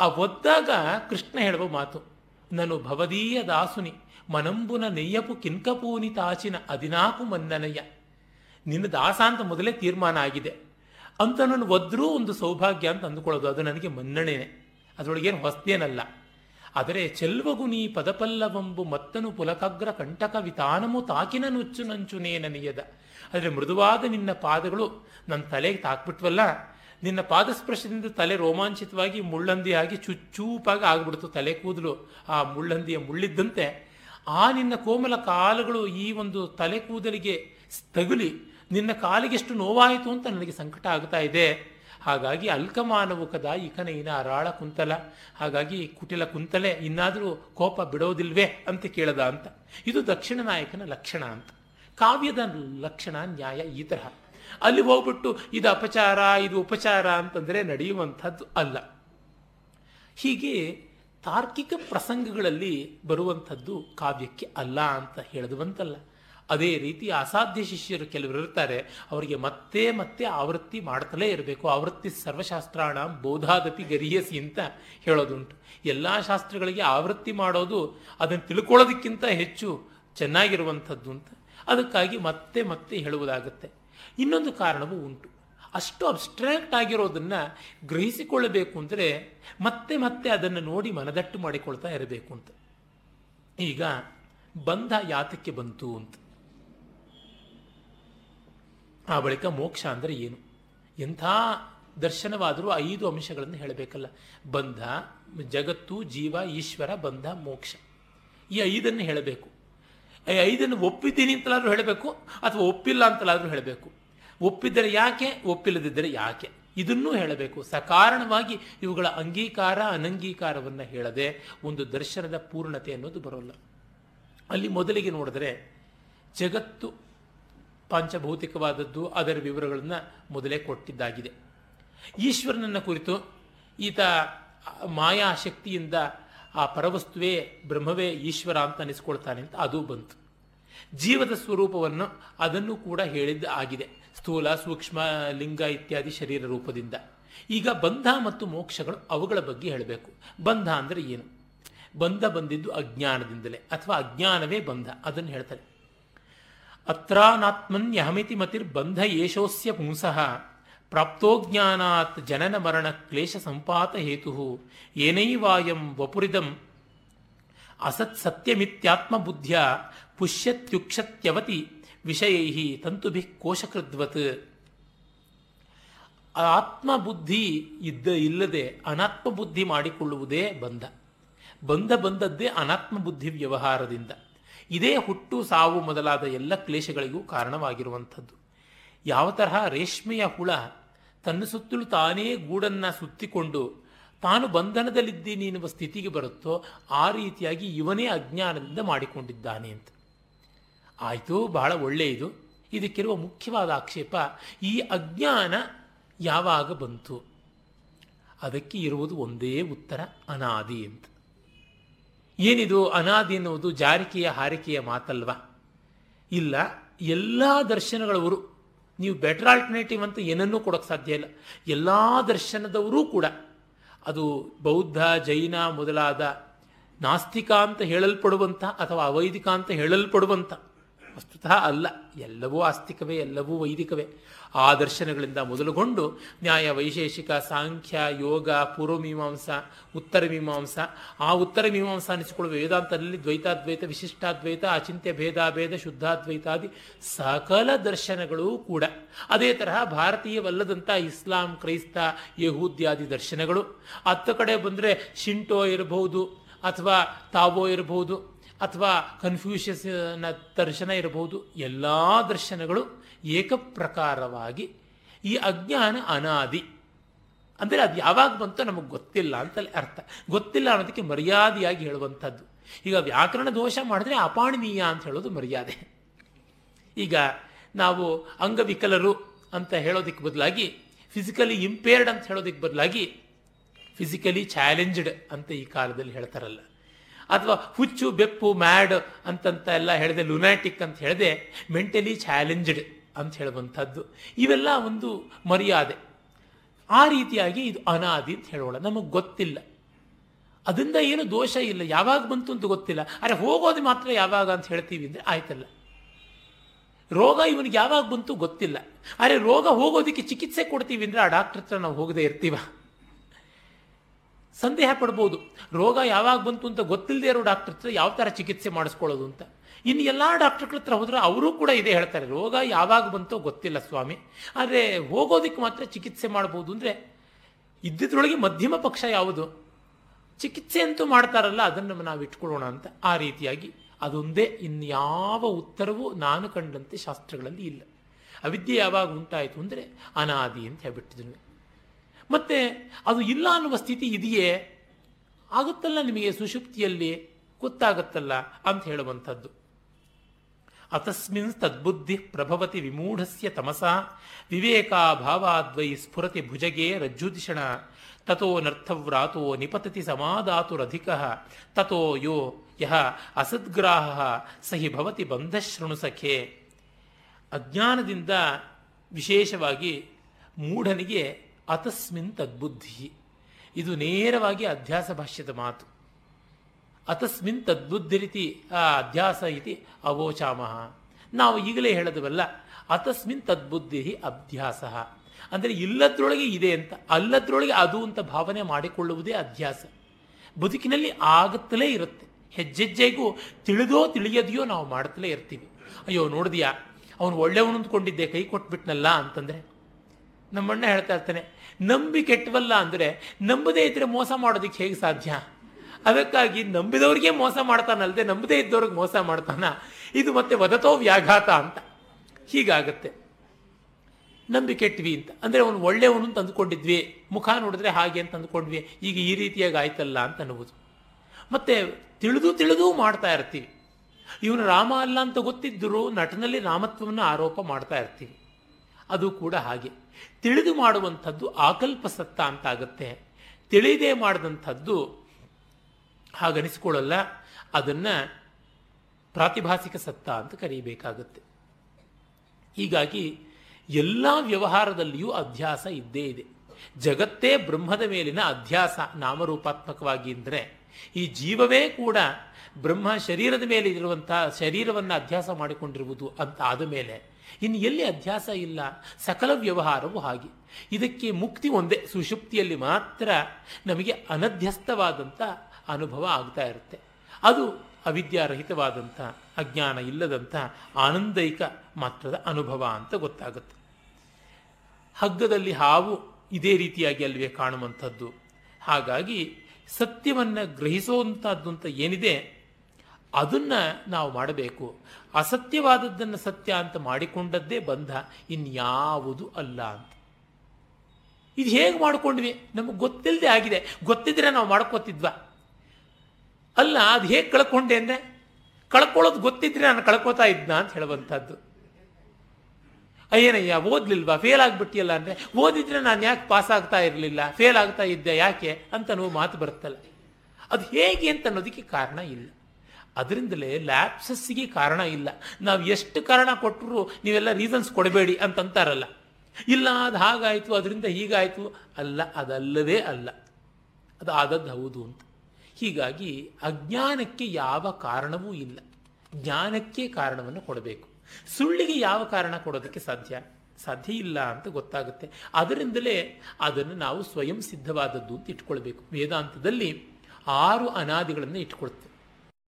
ಆ ಒದ್ದಾಗ ಕೃಷ್ಣ ಹೇಳುವ ಮಾತು ನಾನು ಭವದೀಯ ದಾಸುನಿ, ಮನಂಬುನ ನೆಯ್ಯಪು ಕಿಂಕಪೂನಿ ತಾಚಿನ ಅದಿನಾಕು ಮನ್ನನಯ್ಯ ನಿನ್ನ ದಾಸ ಅಂತ ಮೊದಲೇ ತೀರ್ಮಾನ ಆಗಿದೆ ಅಂತ ನನ್ನ ಒದ್ರೂ ಒಂದು ಸೌಭಾಗ್ಯ ಅಂತ ಅಂದುಕೊಳ್ಳೋದು, ಅದು ನನಗೆ ಮನ್ನಣೆನೆ. ಅದರೊಳಗೇನು ಹೊಸ್ತೇನಲ್ಲ ಆದರೆ ಚೆಲ್ವಗು ನೀ ಪದಪಲ್ಲವಂಬು ಮತ್ತನು ಪುಲಕಗ್ರ ಕಂಟಕ ವಿತಾನಮು ತಾಕಿನ ನುಚ್ಚು ನಂಚುನೇ ನನಯದ ಆದರೆ ಮೃದುವಾದ ನಿನ್ನ ಪಾದಗಳು ನನ್ನ ತಲೆಗೆ ತಾಕ್ಬಿಟ್ವಲ್ಲ ನಿನ್ನ ಪಾದಸ್ಪರ್ಶದಿಂದ ತಲೆ ರೋಮಾಂಚಿತವಾಗಿ ಮುಳ್ಳಂದಿ ಆಗಿ ಚುಚ್ಚೂಪಾಗಿ ಆಗ್ಬಿಡ್ತು, ತಲೆ ಕೂದಲು. ಆ ಮುಳ್ಳಂದಿಯ ಮುಳ್ಳಿದ್ದಂತೆ ಆ ನಿನ್ನ ಕೋಮಲ ಕಾಲುಗಳು ಈ ಒಂದು ತಲೆ ಕೂದಲಿಗೆ ತಗುಲಿ, ನಿನ್ನ ಕಾಲಿಗೆಷ್ಟು ನೋವಾಯಿತು ಅಂತ ನನಗೆ ಸಂಕಟ ಆಗ್ತಾ ಇದೆ. ಹಾಗಾಗಿ ಅಲ್ಕಮಾನವುಕದ ಇಕನೈನ ಅರಾಳ ಕುಂತಲ. ಹಾಗಾಗಿ ಕುಟಿಲ ಕುಂತಲೆ, ಇನ್ನಾದರೂ ಕೋಪ ಬಿಡೋದಿಲ್ವೇ ಅಂತ ಕೇಳದ ಅಂತ. ಇದು ದಕ್ಷಿಣ ನಾಯಕನ ಲಕ್ಷಣ ಅಂತ. ಕಾವ್ಯದ ಲಕ್ಷಣ ನ್ಯಾಯ ಈ ತರಹ. ಅಲ್ಲಿ ಹೋಗ್ಬಿಟ್ಟು ಇದು ಅಪಚಾರ, ಇದು ಉಪಚಾರ ಅಂತಂದರೆ ನಡೆಯುವಂಥದ್ದು ಅಲ್ಲ. ಹೀಗೆ ತಾರ್ಕಿಕ ಪ್ರಸಂಗಗಳಲ್ಲಿ ಬರುವಂಥದ್ದು ಕಾವ್ಯಕ್ಕೆ ಅಲ್ಲ ಅಂತ ಹೇಳಿದುವಂತಲ್ಲ. ಅದೇ ರೀತಿ ಅಸಾಧ್ಯ ಶಿಷ್ಯರು ಕೆಲವರು ಇರ್ತಾರೆ, ಅವರಿಗೆ ಮತ್ತೆ ಮತ್ತೆ ಆವೃತ್ತಿ ಮಾಡ್ತಲೇ ಇರಬೇಕು. ಆವೃತ್ತಿ ಸರ್ವಶಾಸ್ತ್ರಾಣ ಬೋಧಾದಪಿ ಗರಿಯಸಿ ಅಂತ ಹೇಳೋದುಂಟು. ಎಲ್ಲ ಶಾಸ್ತ್ರಗಳಿಗೆ ಆವೃತ್ತಿ ಮಾಡೋದು ಅದನ್ನು ತಿಳ್ಕೊಳ್ಳೋದಕ್ಕಿಂತ ಹೆಚ್ಚು ಚೆನ್ನಾಗಿರುವಂಥದ್ದು ಅಂತ. ಅದಕ್ಕಾಗಿ ಮತ್ತೆ ಮತ್ತೆ ಹೇಳುವುದಾಗುತ್ತೆ. ಇನ್ನೊಂದು ಕಾರಣವೂ ಉಂಟು. ಅಷ್ಟು ಅಬ್ಸ್ಟ್ರಾಕ್ಟ್ ಆಗಿರೋದನ್ನು ಗ್ರಹಿಸಿಕೊಳ್ಳಬೇಕು ಅಂದರೆ ಮತ್ತೆ ಮತ್ತೆ ಅದನ್ನು ನೋಡಿ ಮನದಟ್ಟು ಮಾಡಿಕೊಳ್ತಾ ಇರಬೇಕು ಅಂತ. ಈಗ ಬಂಧ ಯಾತಕ್ಕೆ ಬಂತು ಅಂತ. ಆ ಬಳಿಕ ಮೋಕ್ಷ ಅಂದರೆ ಏನು? ಎಂಥ ದರ್ಶನವಾದರೂ ಐದು ಅಂಶಗಳನ್ನು ಹೇಳಬೇಕಲ್ಲ. ಬಂಧ, ಜಗತ್ತು, ಜೀವ, ಈಶ್ವರ, ಬಂಧ, ಮೋಕ್ಷ. ಈ ಐದನ್ನು ಹೇಳಬೇಕು. ಈ ಐದನ್ನು ಒಪ್ಪಿದ್ದೀನಿ ಅಂತಲಾದರೂ ಹೇಳಬೇಕು ಅಥವಾ ಒಪ್ಪಿಲ್ಲ ಅಂತಲಾದರೂ ಹೇಳಬೇಕು. ಒಪ್ಪಿದ್ದರೆ ಯಾಕೆ, ಒಪ್ಪಿಲ್ಲದಿದ್ದರೆ ಯಾಕೆ? ಇದನ್ನೂ ಹೇಳಬೇಕು. ಸಕಾರಣವಾಗಿ ಇವುಗಳ ಅಂಗೀಕಾರ, ಅನಂಗೀಕಾರವನ್ನು ಹೇಳದೆ ಒಂದು ದರ್ಶನದ ಪೂರ್ಣತೆ ಅನ್ನೋದು ಬರೋಲ್ಲ. ಅಲ್ಲಿ ಮೊದಲಿಗೆ ನೋಡಿದ್ರೆ ಜಗತ್ತು ಪಂಚಭೌತಿಕವಾದದ್ದು, ಅದರ ವಿವರಗಳನ್ನು ಮೊದಲೇ ಕೊಟ್ಟಿದ್ದಾಗಿದೆ. ಈಶ್ವರನನ್ನ ಕುರಿತು ಈತ ಮಾಯಾ ಶಕ್ತಿಯಿಂದ ಆ ಪರವಸ್ತುವೇ ಬ್ರಹ್ಮವೇ ಈಶ್ವರ ಅಂತ ಅನಿಸ್ಕೊಳ್ತಾನೆ ಅಂತ ಅದು ಬಂತು. ಜೀವದ ಸ್ವರೂಪವನ್ನು ಅದನ್ನು ಕೂಡ ಹೇಳಿದ್ದ ಆಗಿದೆ. ಸ್ಥೂಲ, ಸೂಕ್ಷ್ಮ, ಲಿಂಗ ಇತ್ಯಾದಿ ಶರೀರ ರೂಪದಿಂದ. ಈಗ ಬಂಧ ಮತ್ತು ಮೋಕ್ಷಗಳು ಅವುಗಳ ಬಗ್ಗೆ ಹೇಳಬೇಕು. ಬಂಧ ಅಂದರೆ ಏನು? ಬಂಧ ಬಂದಿದ್ದು ಅಜ್ಞಾನದಿಂದಲೇ, ಅಥವಾ ಅಜ್ಞಾನವೇ ಬಂಧ, ಅದನ್ನು ಹೇಳ್ತಾರೆ. ಅತ್ರಾನಾತ್ಮನ್ಯಹಮಿತಿ ಮತಿರ್ ಬಂಧ ಯೇಷೋಸ್ಯ ಪುಂಸಃ ಪ್ರಾಪ್ತೋಜ್ಞಾನಾತ್ ಜನನ ಮರಣ ಕ್ಲೇಶ ಸಂಪಾತ ಹೇತು ಏನೈವಾಯಂ ವಪುರಿದಂ ಅಸತ್ ಸತ್ಯಮಿತ್ಯಾತ್ಮ ಬುದ್ಧ್ಯ ಪುಷ್ಯತ್ಯುಕ್ಷತ್ಯವತಿ ವಿಷಯೈ ತಂತುಭಿ ಕೋಶಕೃದ್ವತ್. ಆತ್ಮಬುದ್ಧಿ ಇದ್ದ ಇಲ್ಲದೆ ಅನಾತ್ಮ ಬುದ್ಧಿ ಮಾಡಿಕೊಳ್ಳುವುದೇ ಬಂಧ. ಬಂಧ ಬಂದದ್ದೇ ಅನಾತ್ಮ ಬುದ್ಧಿ ವ್ಯವಹಾರದಿಂದ. ಇದೇ ಹುಟ್ಟು ಸಾವು ಮೊದಲಾದ ಎಲ್ಲ ಕ್ಲೇಶಗಳಿಗೂ ಕಾರಣವಾಗಿರುವಂಥದ್ದು. ಯಾವ ತರಹ ರೇಷ್ಮೆಯ ಹುಳ ತನ್ನ ಸುತ್ತಲೂ ತಾನೇ ಗೂಡನ್ನು ಸುತ್ತಿಕೊಂಡು ತಾನು ಬಂಧನದಲ್ಲಿದ್ದೀನಿ ಎನ್ನುವ ಸ್ಥಿತಿಗೆ ಬರುತ್ತೋ ಆ ರೀತಿಯಾಗಿ ಇವನೇ ಅಜ್ಞಾನದಿಂದ ಮಾಡಿಕೊಂಡಿದ್ದಾನೆ ಅಂತ. ಆಯಿತು, ಬಹಳ ಒಳ್ಳೆಯದು ಇದಕ್ಕಿರುವ ಮುಖ್ಯವಾದ ಆಕ್ಷೇಪ, ಈ ಅಜ್ಞಾನ ಯಾವಾಗ ಬಂತು? ಅದಕ್ಕೆ ಇರುವುದು ಒಂದೇ ಉತ್ತರ, ಅನಾದಿ ಅಂತ. ಏನಿದು ಅನಾದಿ ಎನ್ನುವುದು ಜಾರಿಕೆಯ ಹಾರಿಕೆಯ ಮಾತಲ್ವ? ಇಲ್ಲ, ಎಲ್ಲ ದರ್ಶನಗಳವರು, ನೀವು ಬೆಟರ್ ಆಲ್ಟರ್ನೇಟಿವ್ ಅಂತ ಏನನ್ನೂ ಕೊಡೋಕೆ ಸಾಧ್ಯ ಇಲ್ಲ. ಎಲ್ಲ ದರ್ಶನದವರೂ ಕೂಡ, ಅದು ಬೌದ್ಧ, ಜೈನ ಮೊದಲಾದ ನಾಸ್ತಿಕ ಅಂತ ಹೇಳಲ್ಪಡುವಂಥ ಅಥವಾ ಅವೈದಿಕ ಅಂತ ಹೇಳಲ್ಪಡುವಂಥ ವಸ್ತುತಃ ಅಲ್ಲ, ಎಲ್ಲವೂ ಆಸ್ತಿಕವೇ, ಎಲ್ಲವೂ ವೈದಿಕವೇ. ಆ ದರ್ಶನಗಳಿಂದ ಮೊದಲುಗೊಂಡು ನ್ಯಾಯ, ವೈಶೇಷಿಕ, ಸಾಂಖ್ಯ, ಯೋಗ ಪೂರ್ವಮೀಮಾಂಸ ಉತ್ತರ ಮೀಮಾಂಸ, ಆ ಉತ್ತರ ಮೀಮಾಂಸ ಅನಿಸಿಕೊಳ್ಳುವ ವೇದಾಂತದಲ್ಲಿ ದ್ವೈತಾದ್ವೈತ, ವಿಶಿಷ್ಟಾದ್ವೈತ, ಅಚಿಂತ್ಯ ಭೇದಾಭೇದ ಶುದ್ಧಾದ್ವೈತಾದಿ ಸಕಲ ದರ್ಶನಗಳು ಕೂಡ. ಅದೇ ತರಹ ಭಾರತೀಯವಲ್ಲದಂಥ ಇಸ್ಲಾಂ, ಕ್ರೈಸ್ತ ಯಹೂದ್ಯಾದಿ ದರ್ಶನಗಳು. ಹತ್ತು ಕಡೆ ಬಂದರೆ ಶಿಂಟೋ ಇರಬಹುದು ಅಥವಾ ತಾವೋ ಇರಬಹುದು. ಅಥವಾ ಕನ್ಫ್ಯೂಷಿಯಸ್ನ ದರ್ಶನ ಇರಬಹುದು, ಎಲ್ಲ ದರ್ಶನಗಳು ಏಕಪ್ರಕಾರವಾಗಿ ಈ ಅಜ್ಞಾನ ಅನಾದಿ. ಅಂದರೆ ಅದು ಯಾವಾಗ ಬಂತೋ ನಮಗೆ ಗೊತ್ತಿಲ್ಲ ಅಂತಲೇ ಅರ್ಥ. ಗೊತ್ತಿಲ್ಲ ಅನ್ನೋದಕ್ಕೆ ಮರ್ಯಾದೆಯಾಗಿ ಹೇಳುವಂಥದ್ದು. ಈಗ ವ್ಯಾಕರಣ ದೋಷ ಮಾಡಿದ್ರೆ ಅಪಾಣನೀಯ ಅಂತ ಹೇಳೋದು ಮರ್ಯಾದೆ. ಈಗ ನಾವು ಅಂಗವಿಕಲರು ಅಂತ ಹೇಳೋದಕ್ಕೆ ಬದಲಾಗಿ ಫಿಸಿಕಲಿ ಇಂಪೇರ್ಡ್ ಅಂತ ಹೇಳೋದಕ್ಕೆ ಬದಲಾಗಿ ಫಿಸಿಕಲಿ ಚಾಲೆಂಜ್ಡ್ ಅಂತ ಈ ಕಾಲದಲ್ಲಿ ಹೇಳ್ತಾರಲ್ಲ. ಅಥವಾ ಹುಚ್ಚು ಬೆಪ್ಪು ಮ್ಯಾಡ್ ಅಂತಂತ ಎಲ್ಲ ಹೇಳಿದೆ ಲುನಾಟಿಕ್ ಅಂತ ಹೇಳಿದೆ ಮೆಂಟಲಿ ಚಾಲೆಂಜ್ಡ್ ಅಂತ ಹೇಳುವಂಥದ್ದು. ಇವೆಲ್ಲ ಒಂದು ಮರ್ಯಾದೆ. ಆ ರೀತಿಯಾಗಿ ಇದು ಅನಾದಿ ಅಂತ ಹೇಳೋಣ. ನಮಗೆ ಗೊತ್ತಿಲ್ಲ. ಅದರಿಂದ ಏನು ದೋಷ ಇಲ್ಲ. ಯಾವಾಗ ಬಂತು ಅಂತ ಗೊತ್ತಿಲ್ಲ. ಅರೆ ಹೋಗೋದು ಮಾತ್ರ ಯಾವಾಗ ಅಂತ ಹೇಳ್ತೀವಿ ಅಂದರೆ ಆಯ್ತಲ್ಲ. ರೋಗ ಇವನಿಗೆ ಯಾವಾಗ ಬಂತು ಗೊತ್ತಿಲ್ಲ. ಅರೆ ರೋಗ ಹೋಗೋದಕ್ಕೆ ಚಿಕಿತ್ಸೆ ಕೊಡ್ತೀವಿ ಅಂದರೆ ಆ ಡಾಕ್ಟರ್ ಹತ್ರ ನಾವು ಹೋಗದೆ ಇರ್ತೀವ. ಸಂದೇಹ ಪಡ್ಬೋದು. ರೋಗ ಯಾವಾಗ ಬಂತು ಅಂತ ಗೊತ್ತಿಲ್ಲದೆ ಇರೋ ಡಾಕ್ಟರ್ ಹತ್ರ ಯಾವ ಥರ ಚಿಕಿತ್ಸೆ ಮಾಡಿಸ್ಕೊಳ್ಳೋದು ಅಂತ. ಇನ್ನು ಎಲ್ಲ ಡಾಕ್ಟರ್ಗಳ ಹತ್ರ ಹೋದ್ರೆ ಅವರೂ ಕೂಡ ಇದೇ ಹೇಳ್ತಾರೆ, ರೋಗ ಯಾವಾಗ ಬಂತೋ ಗೊತ್ತಿಲ್ಲ ಸ್ವಾಮಿ. ಆದರೆ ಹೋಗೋದಕ್ಕೆ ಮಾತ್ರ ಚಿಕಿತ್ಸೆ ಮಾಡ್ಬೋದು ಅಂದರೆ ಇದ್ದಿದ್ರೊಳಗೆ ಮಧ್ಯಮ ಪಕ್ಷ ಯಾವುದು? ಚಿಕಿತ್ಸೆ ಅಂತೂ ಮಾಡ್ತಾರಲ್ಲ, ಅದನ್ನು ನಾವು ಇಟ್ಕೊಳ್ಳೋಣ ಅಂತ. ಆ ರೀತಿಯಾಗಿ ಅದೊಂದೇ ಇನ್ಯಾವ ಉತ್ತರವೂ ನಾನು ಕಂಡಂತೆ ಶಾಸ್ತ್ರಗಳಲ್ಲಿ ಇಲ್ಲ. ಅವಿದ್ಯೆ ಯಾವಾಗ ಉಂಟಾಯಿತು ಅಂದರೆ ಅನಾದಿ ಅಂತ ಹೇಳ್ಬಿಟ್ಟಿದ್ವಿ ಮತ್ತೆ ಅದು ಇಲ್ಲ ಅನ್ನುವ ಸ್ಥಿತಿ ಇದೆಯೇ? ಆಗುತ್ತಲ್ಲ ನಿಮಗೆ ಸುಷುಪ್ತಿಯಲ್ಲಿ ಗೊತ್ತಾಗುತ್ತಲ್ಲ ಅಂತ ಹೇಳುವಂಥದ್ದು. ಅತಸ್ಮಿನ್ ತದ್ಬುದ್ಧಿ ಪ್ರಭವತಿ ವಿಮೂಢಸ್ಯ ತಮಸ ವಿವೇಕಾಭಾವಾದ್ವೈ ಸ್ಫುರತಿ ಭುಜಗೆ ರಜ್ಜುದಿಷಣ ತಥೋ ನರ್ಥವ್ರಾತೋ ನಿಪತತಿ ಸಮಾಧಾತುರಧಿಕ ತಥೋ ಯೋ ಯಹ ಅಸದ್ಗ್ರಾಹ ಸಹಿ ಭವತಿ ಬಂಧಶೃಣು ಸಖೆ. ಅಜ್ಞಾನದಿಂದ ವಿಶೇಷವಾಗಿ ಮೂಢನಿಗೆ ಅತಸ್ಮಿನ್ ತದ್ಬುದ್ಧಿ. ಇದು ನೇರವಾಗಿ ಅಧ್ಯಾಸ ಭಾಷ್ಯದ ಮಾತು. ಅತಸ್ಮಿನ್ ತದ್ಬುದ್ಧಿರಿತಿ, ಆ, ಅಧ್ಯಾಸ ಇತಿ ಅವೋಚಾಮಹ ನಾವು ಈಗಲೇ ಹೇಳದವಲ್ಲ, ಅತಸ್ಮಿನ್ ತದ್ಬುದ್ಧಿ ಅಭ್ಯಾಸ. ಅಂದರೆ ಇಲ್ಲದ್ರೊಳಗೆ ಇದೆ ಅಂತ, ಅಲ್ಲದ್ರೊಳಗೆ ಅದು ಅಂತ ಭಾವನೆ ಮಾಡಿಕೊಳ್ಳುವುದೇ ಅಧ್ಯಾಸ. ಬದುಕಿನಲ್ಲಿ ಆಗುತ್ತಲೇ ಇರುತ್ತೆ. ಹೆಜ್ಜೆಜ್ಜೆಗೂ ತಿಳಿದೋ ತಿಳಿಯದೆಯೋ ನಾವು ಮಾಡುತ್ತಲೇ ಇರ್ತೀವಿ. ಅಯ್ಯೋ, ನೋಡಿದ್ಯಾ? ಅವನು ಒಳ್ಳೆಯವನು ಅಂದ್ಕೊಂಡಿದ್ದೆ, ಕೈ ಕೊಟ್ಬಿಟ್ನಲ್ಲ ಅಂತಂದ್ರೆ. ನಮ್ಮಣ್ಣ ಹೇಳ್ತಾ ಇರ್ತಾನೆ ನಂಬಿ ಕೆಟ್ಟವಲ್ಲ ಅಂದರೆ ನಂಬದೇ ಇದ್ದರೆ ಮೋಸ ಮಾಡೋದಕ್ಕೆ ಹೇಗೆ ಸಾಧ್ಯ? ಅದಕ್ಕಾಗಿ ನಂಬಿದವ್ರಿಗೆ ಮೋಸ ಮಾಡ್ತಾನಲ್ಲದೆ ನಂಬದೇ ಇದ್ದವ್ರಿಗೆ ಮೋಸ ಮಾಡ್ತಾನ. ಇದು ಮತ್ತೆ ವದತೋ ವ್ಯಾಘಾತ ಅಂತ. ಹೀಗಾಗತ್ತೆ. ನಂಬಿ ಕೆಟ್ವಿ ಅಂತ. ಅಂದರೆ ಅವನು ಒಳ್ಳೆಯವನು ಅಂತ ಅಂದ್ಕೊಂಡಿದ್ವಿ. ಮುಖ ನೋಡಿದ್ರೆ ಹಾಗೆ ಅಂತ ಅಂದ್ಕೊಂಡ್ವಿ. ಈಗ ಈ ರೀತಿಯಾಗಿ ಆಯ್ತಲ್ಲ ಅಂತ ಅನ್ನುವುದು. ಮತ್ತೆ ತಿಳಿದು ತಿಳಿದು ಮಾಡ್ತಾ ಇರ್ತೀವಿ. ಇವನು ರಾಮ ಅಲ್ಲ ಅಂತ ಗೊತ್ತಿದ್ದರೂ ನಟನಲ್ಲಿ ರಾಮತ್ವವನ್ನು ಆರೋಪ ಮಾಡ್ತಾ ಇರ್ತೀವಿ. ಅದು ಕೂಡ ಹಾಗೆ. ತಿಳಿದು ಮಾಡುವಂಥದ್ದು ಆಕಲ್ಪ ಸತ್ತ ಅಂತಾಗುತ್ತೆ. ತಿಳಿದೇ ಮಾಡಿದಂಥದ್ದು ಹಾಗನಿಸಿಕೊಳ್ಳಲ್ಲ. ಅದನ್ನು ಪ್ರಾತಿಭಾಸಿಕ ಸತ್ತ ಅಂತ ಕರೀಬೇಕಾಗುತ್ತೆ. ಹೀಗಾಗಿ ಎಲ್ಲ ವ್ಯವಹಾರದಲ್ಲಿಯೂ ಅಧ್ಯಾಸ ಇದ್ದೇ ಇದೆ. ಜಗತ್ತೇ ಬ್ರಹ್ಮದ ಮೇಲಿನ ಅಧ್ಯಾಸ ನಾಮರೂಪಾತ್ಮಕವಾಗಿ ಅಂದರೆ ಈ ಜೀವವೇ ಕೂಡ ಬ್ರಹ್ಮ ಶರೀರದ ಮೇಲೆ ಇರುವಂತಹ ಶರೀರವನ್ನು ಅಧ್ಯಾಸ ಮಾಡಿಕೊಂಡಿರುವುದು ಅಂತ ಆದ ಮೇಲೆ ಇನ್ನು ಎಲ್ಲಿ ಅಧ್ಯಾಸ ಇಲ್ಲ? ಸಕಲ ವ್ಯವಹಾರವು ಹಾಗೆ. ಇದಕ್ಕೆ ಮುಕ್ತಿ ಒಂದೇ, ಸುಷುಪ್ತಿಯಲ್ಲಿ ಮಾತ್ರ ನಮಗೆ ಅನಧ್ಯಸ್ಥವಾದಂಥ ಅನುಭವ ಆಗ್ತಾ ಇರುತ್ತೆ. ಅದು ಅವಿದ್ಯಾರಹಿತವಾದಂಥ, ಅಜ್ಞಾನ ಇಲ್ಲದಂಥ, ಆನಂದೈಕ ಮಾತ್ರದ ಅನುಭವ ಅಂತ ಗೊತ್ತಾಗುತ್ತೆ. ಹಗ್ಗದಲ್ಲಿ ಹಾವು ಇದೇ ರೀತಿಯಾಗಿ ಅಲ್ವೇ ಕಾಣುವಂಥದ್ದು. ಹಾಗಾಗಿ ಸತ್ಯವನ್ನು ಗ್ರಹಿಸುವಂಥದ್ದು ಅಂತ ಏನಿದೆ? ಅದನ್ನ ನಾವು ಮಾಡಬೇಕು. ಅಸತ್ಯವಾದದ್ದನ್ನು ಸತ್ಯ ಅಂತ ಮಾಡಿಕೊಂಡದ್ದೇ ಬಂಧ, ಇನ್ಯಾವುದು ಅಲ್ಲ ಅಂತ. ಇದು ಹೇಗೆ ಮಾಡ್ಕೊಂಡ್ವಿ ನಮಗೆ ಗೊತ್ತಿಲ್ಲದೆ ಆಗಿದೆ. ಗೊತ್ತಿದ್ರೆ ನಾವು ಮಾಡ್ಕೋತಿದ್ವಾ? ಅಲ್ಲ, ಅದು ಹೇಗೆ ಕಳ್ಕೊಂಡೆ ಅಂದರೆ, ಕಳ್ಕೊಳ್ಳೋದು ಗೊತ್ತಿದ್ರೆ ನಾನು ಕಳ್ಕೊತಾ ಇದ್ನ ಅಂತ ಹೇಳುವಂಥದ್ದು. ಏನಯ್ಯ ಓದ್ಲಿಲ್ವಾ? ಫೇಲ್ ಆಗಿಬಿಟ್ಟಿಯಲ್ಲ ಅಂದರೆ, ಓದಿದ್ರೆ ನಾನು ಯಾಕೆ ಪಾಸ್ ಆಗ್ತಾ ಇರಲಿಲ್ಲ? ಫೇಲ್ ಆಗ್ತಾ ಇದ್ದೆ ಯಾಕೆ? ಅಂತ ನಾವು ಮಾತು ಬರುತ್ತಲ್ಲ. ಅದು ಹೇಗೆ ಅಂತ ಅನ್ನೋದಕ್ಕೆ ಕಾರಣ ಇಲ್ಲ. ಅದರಿಂದಲೇ ಲ್ಯಾಪ್ಸಸ್ಸಿಗೆ ಕಾರಣ ಇಲ್ಲ. ನಾವು ಎಷ್ಟು ಕಾರಣ ಕೊಟ್ಟರು ನೀವೆಲ್ಲ ರೀಸನ್ಸ್ ಕೊಡಬೇಡಿ ಅಂತಂತಾರಲ್ಲ. ಇಲ್ಲ ಅದು ಹಾಗಾಯಿತು, ಅದರಿಂದ ಹೀಗಾಯಿತು. ಅಲ್ಲ ಅದಲ್ಲವೇ ಅಲ್ಲ. ಅದು ಆದದ್ದು ಹೌದು ಅಂತ. ಹೀಗಾಗಿ ಅಜ್ಞಾನಕ್ಕೆ ಯಾವ ಕಾರಣವೂ ಇಲ್ಲ. ಜ್ಞಾನಕ್ಕೆ ಕಾರಣವನ್ನು ಕೊಡಬೇಕು. ಸುಳ್ಳಿಗೆ ಯಾವ ಕಾರಣ ಕೊಡೋದಕ್ಕೆ ಸಾಧ್ಯ? ಸಾಧ್ಯ ಇಲ್ಲ ಅಂತ ಗೊತ್ತಾಗುತ್ತೆ. ಅದರಿಂದಲೇ ಅದನ್ನು ನಾವು ಸ್ವಯಂ ಸಿದ್ಧವಾದದ್ದು ಅಂತ ಇಟ್ಕೊಳ್ಬೇಕು. ವೇದಾಂತದಲ್ಲಿ ಆರು ಅನಾದಿಗಳನ್ನು ಇಟ್ಕೊಳ್ತೇವೆ.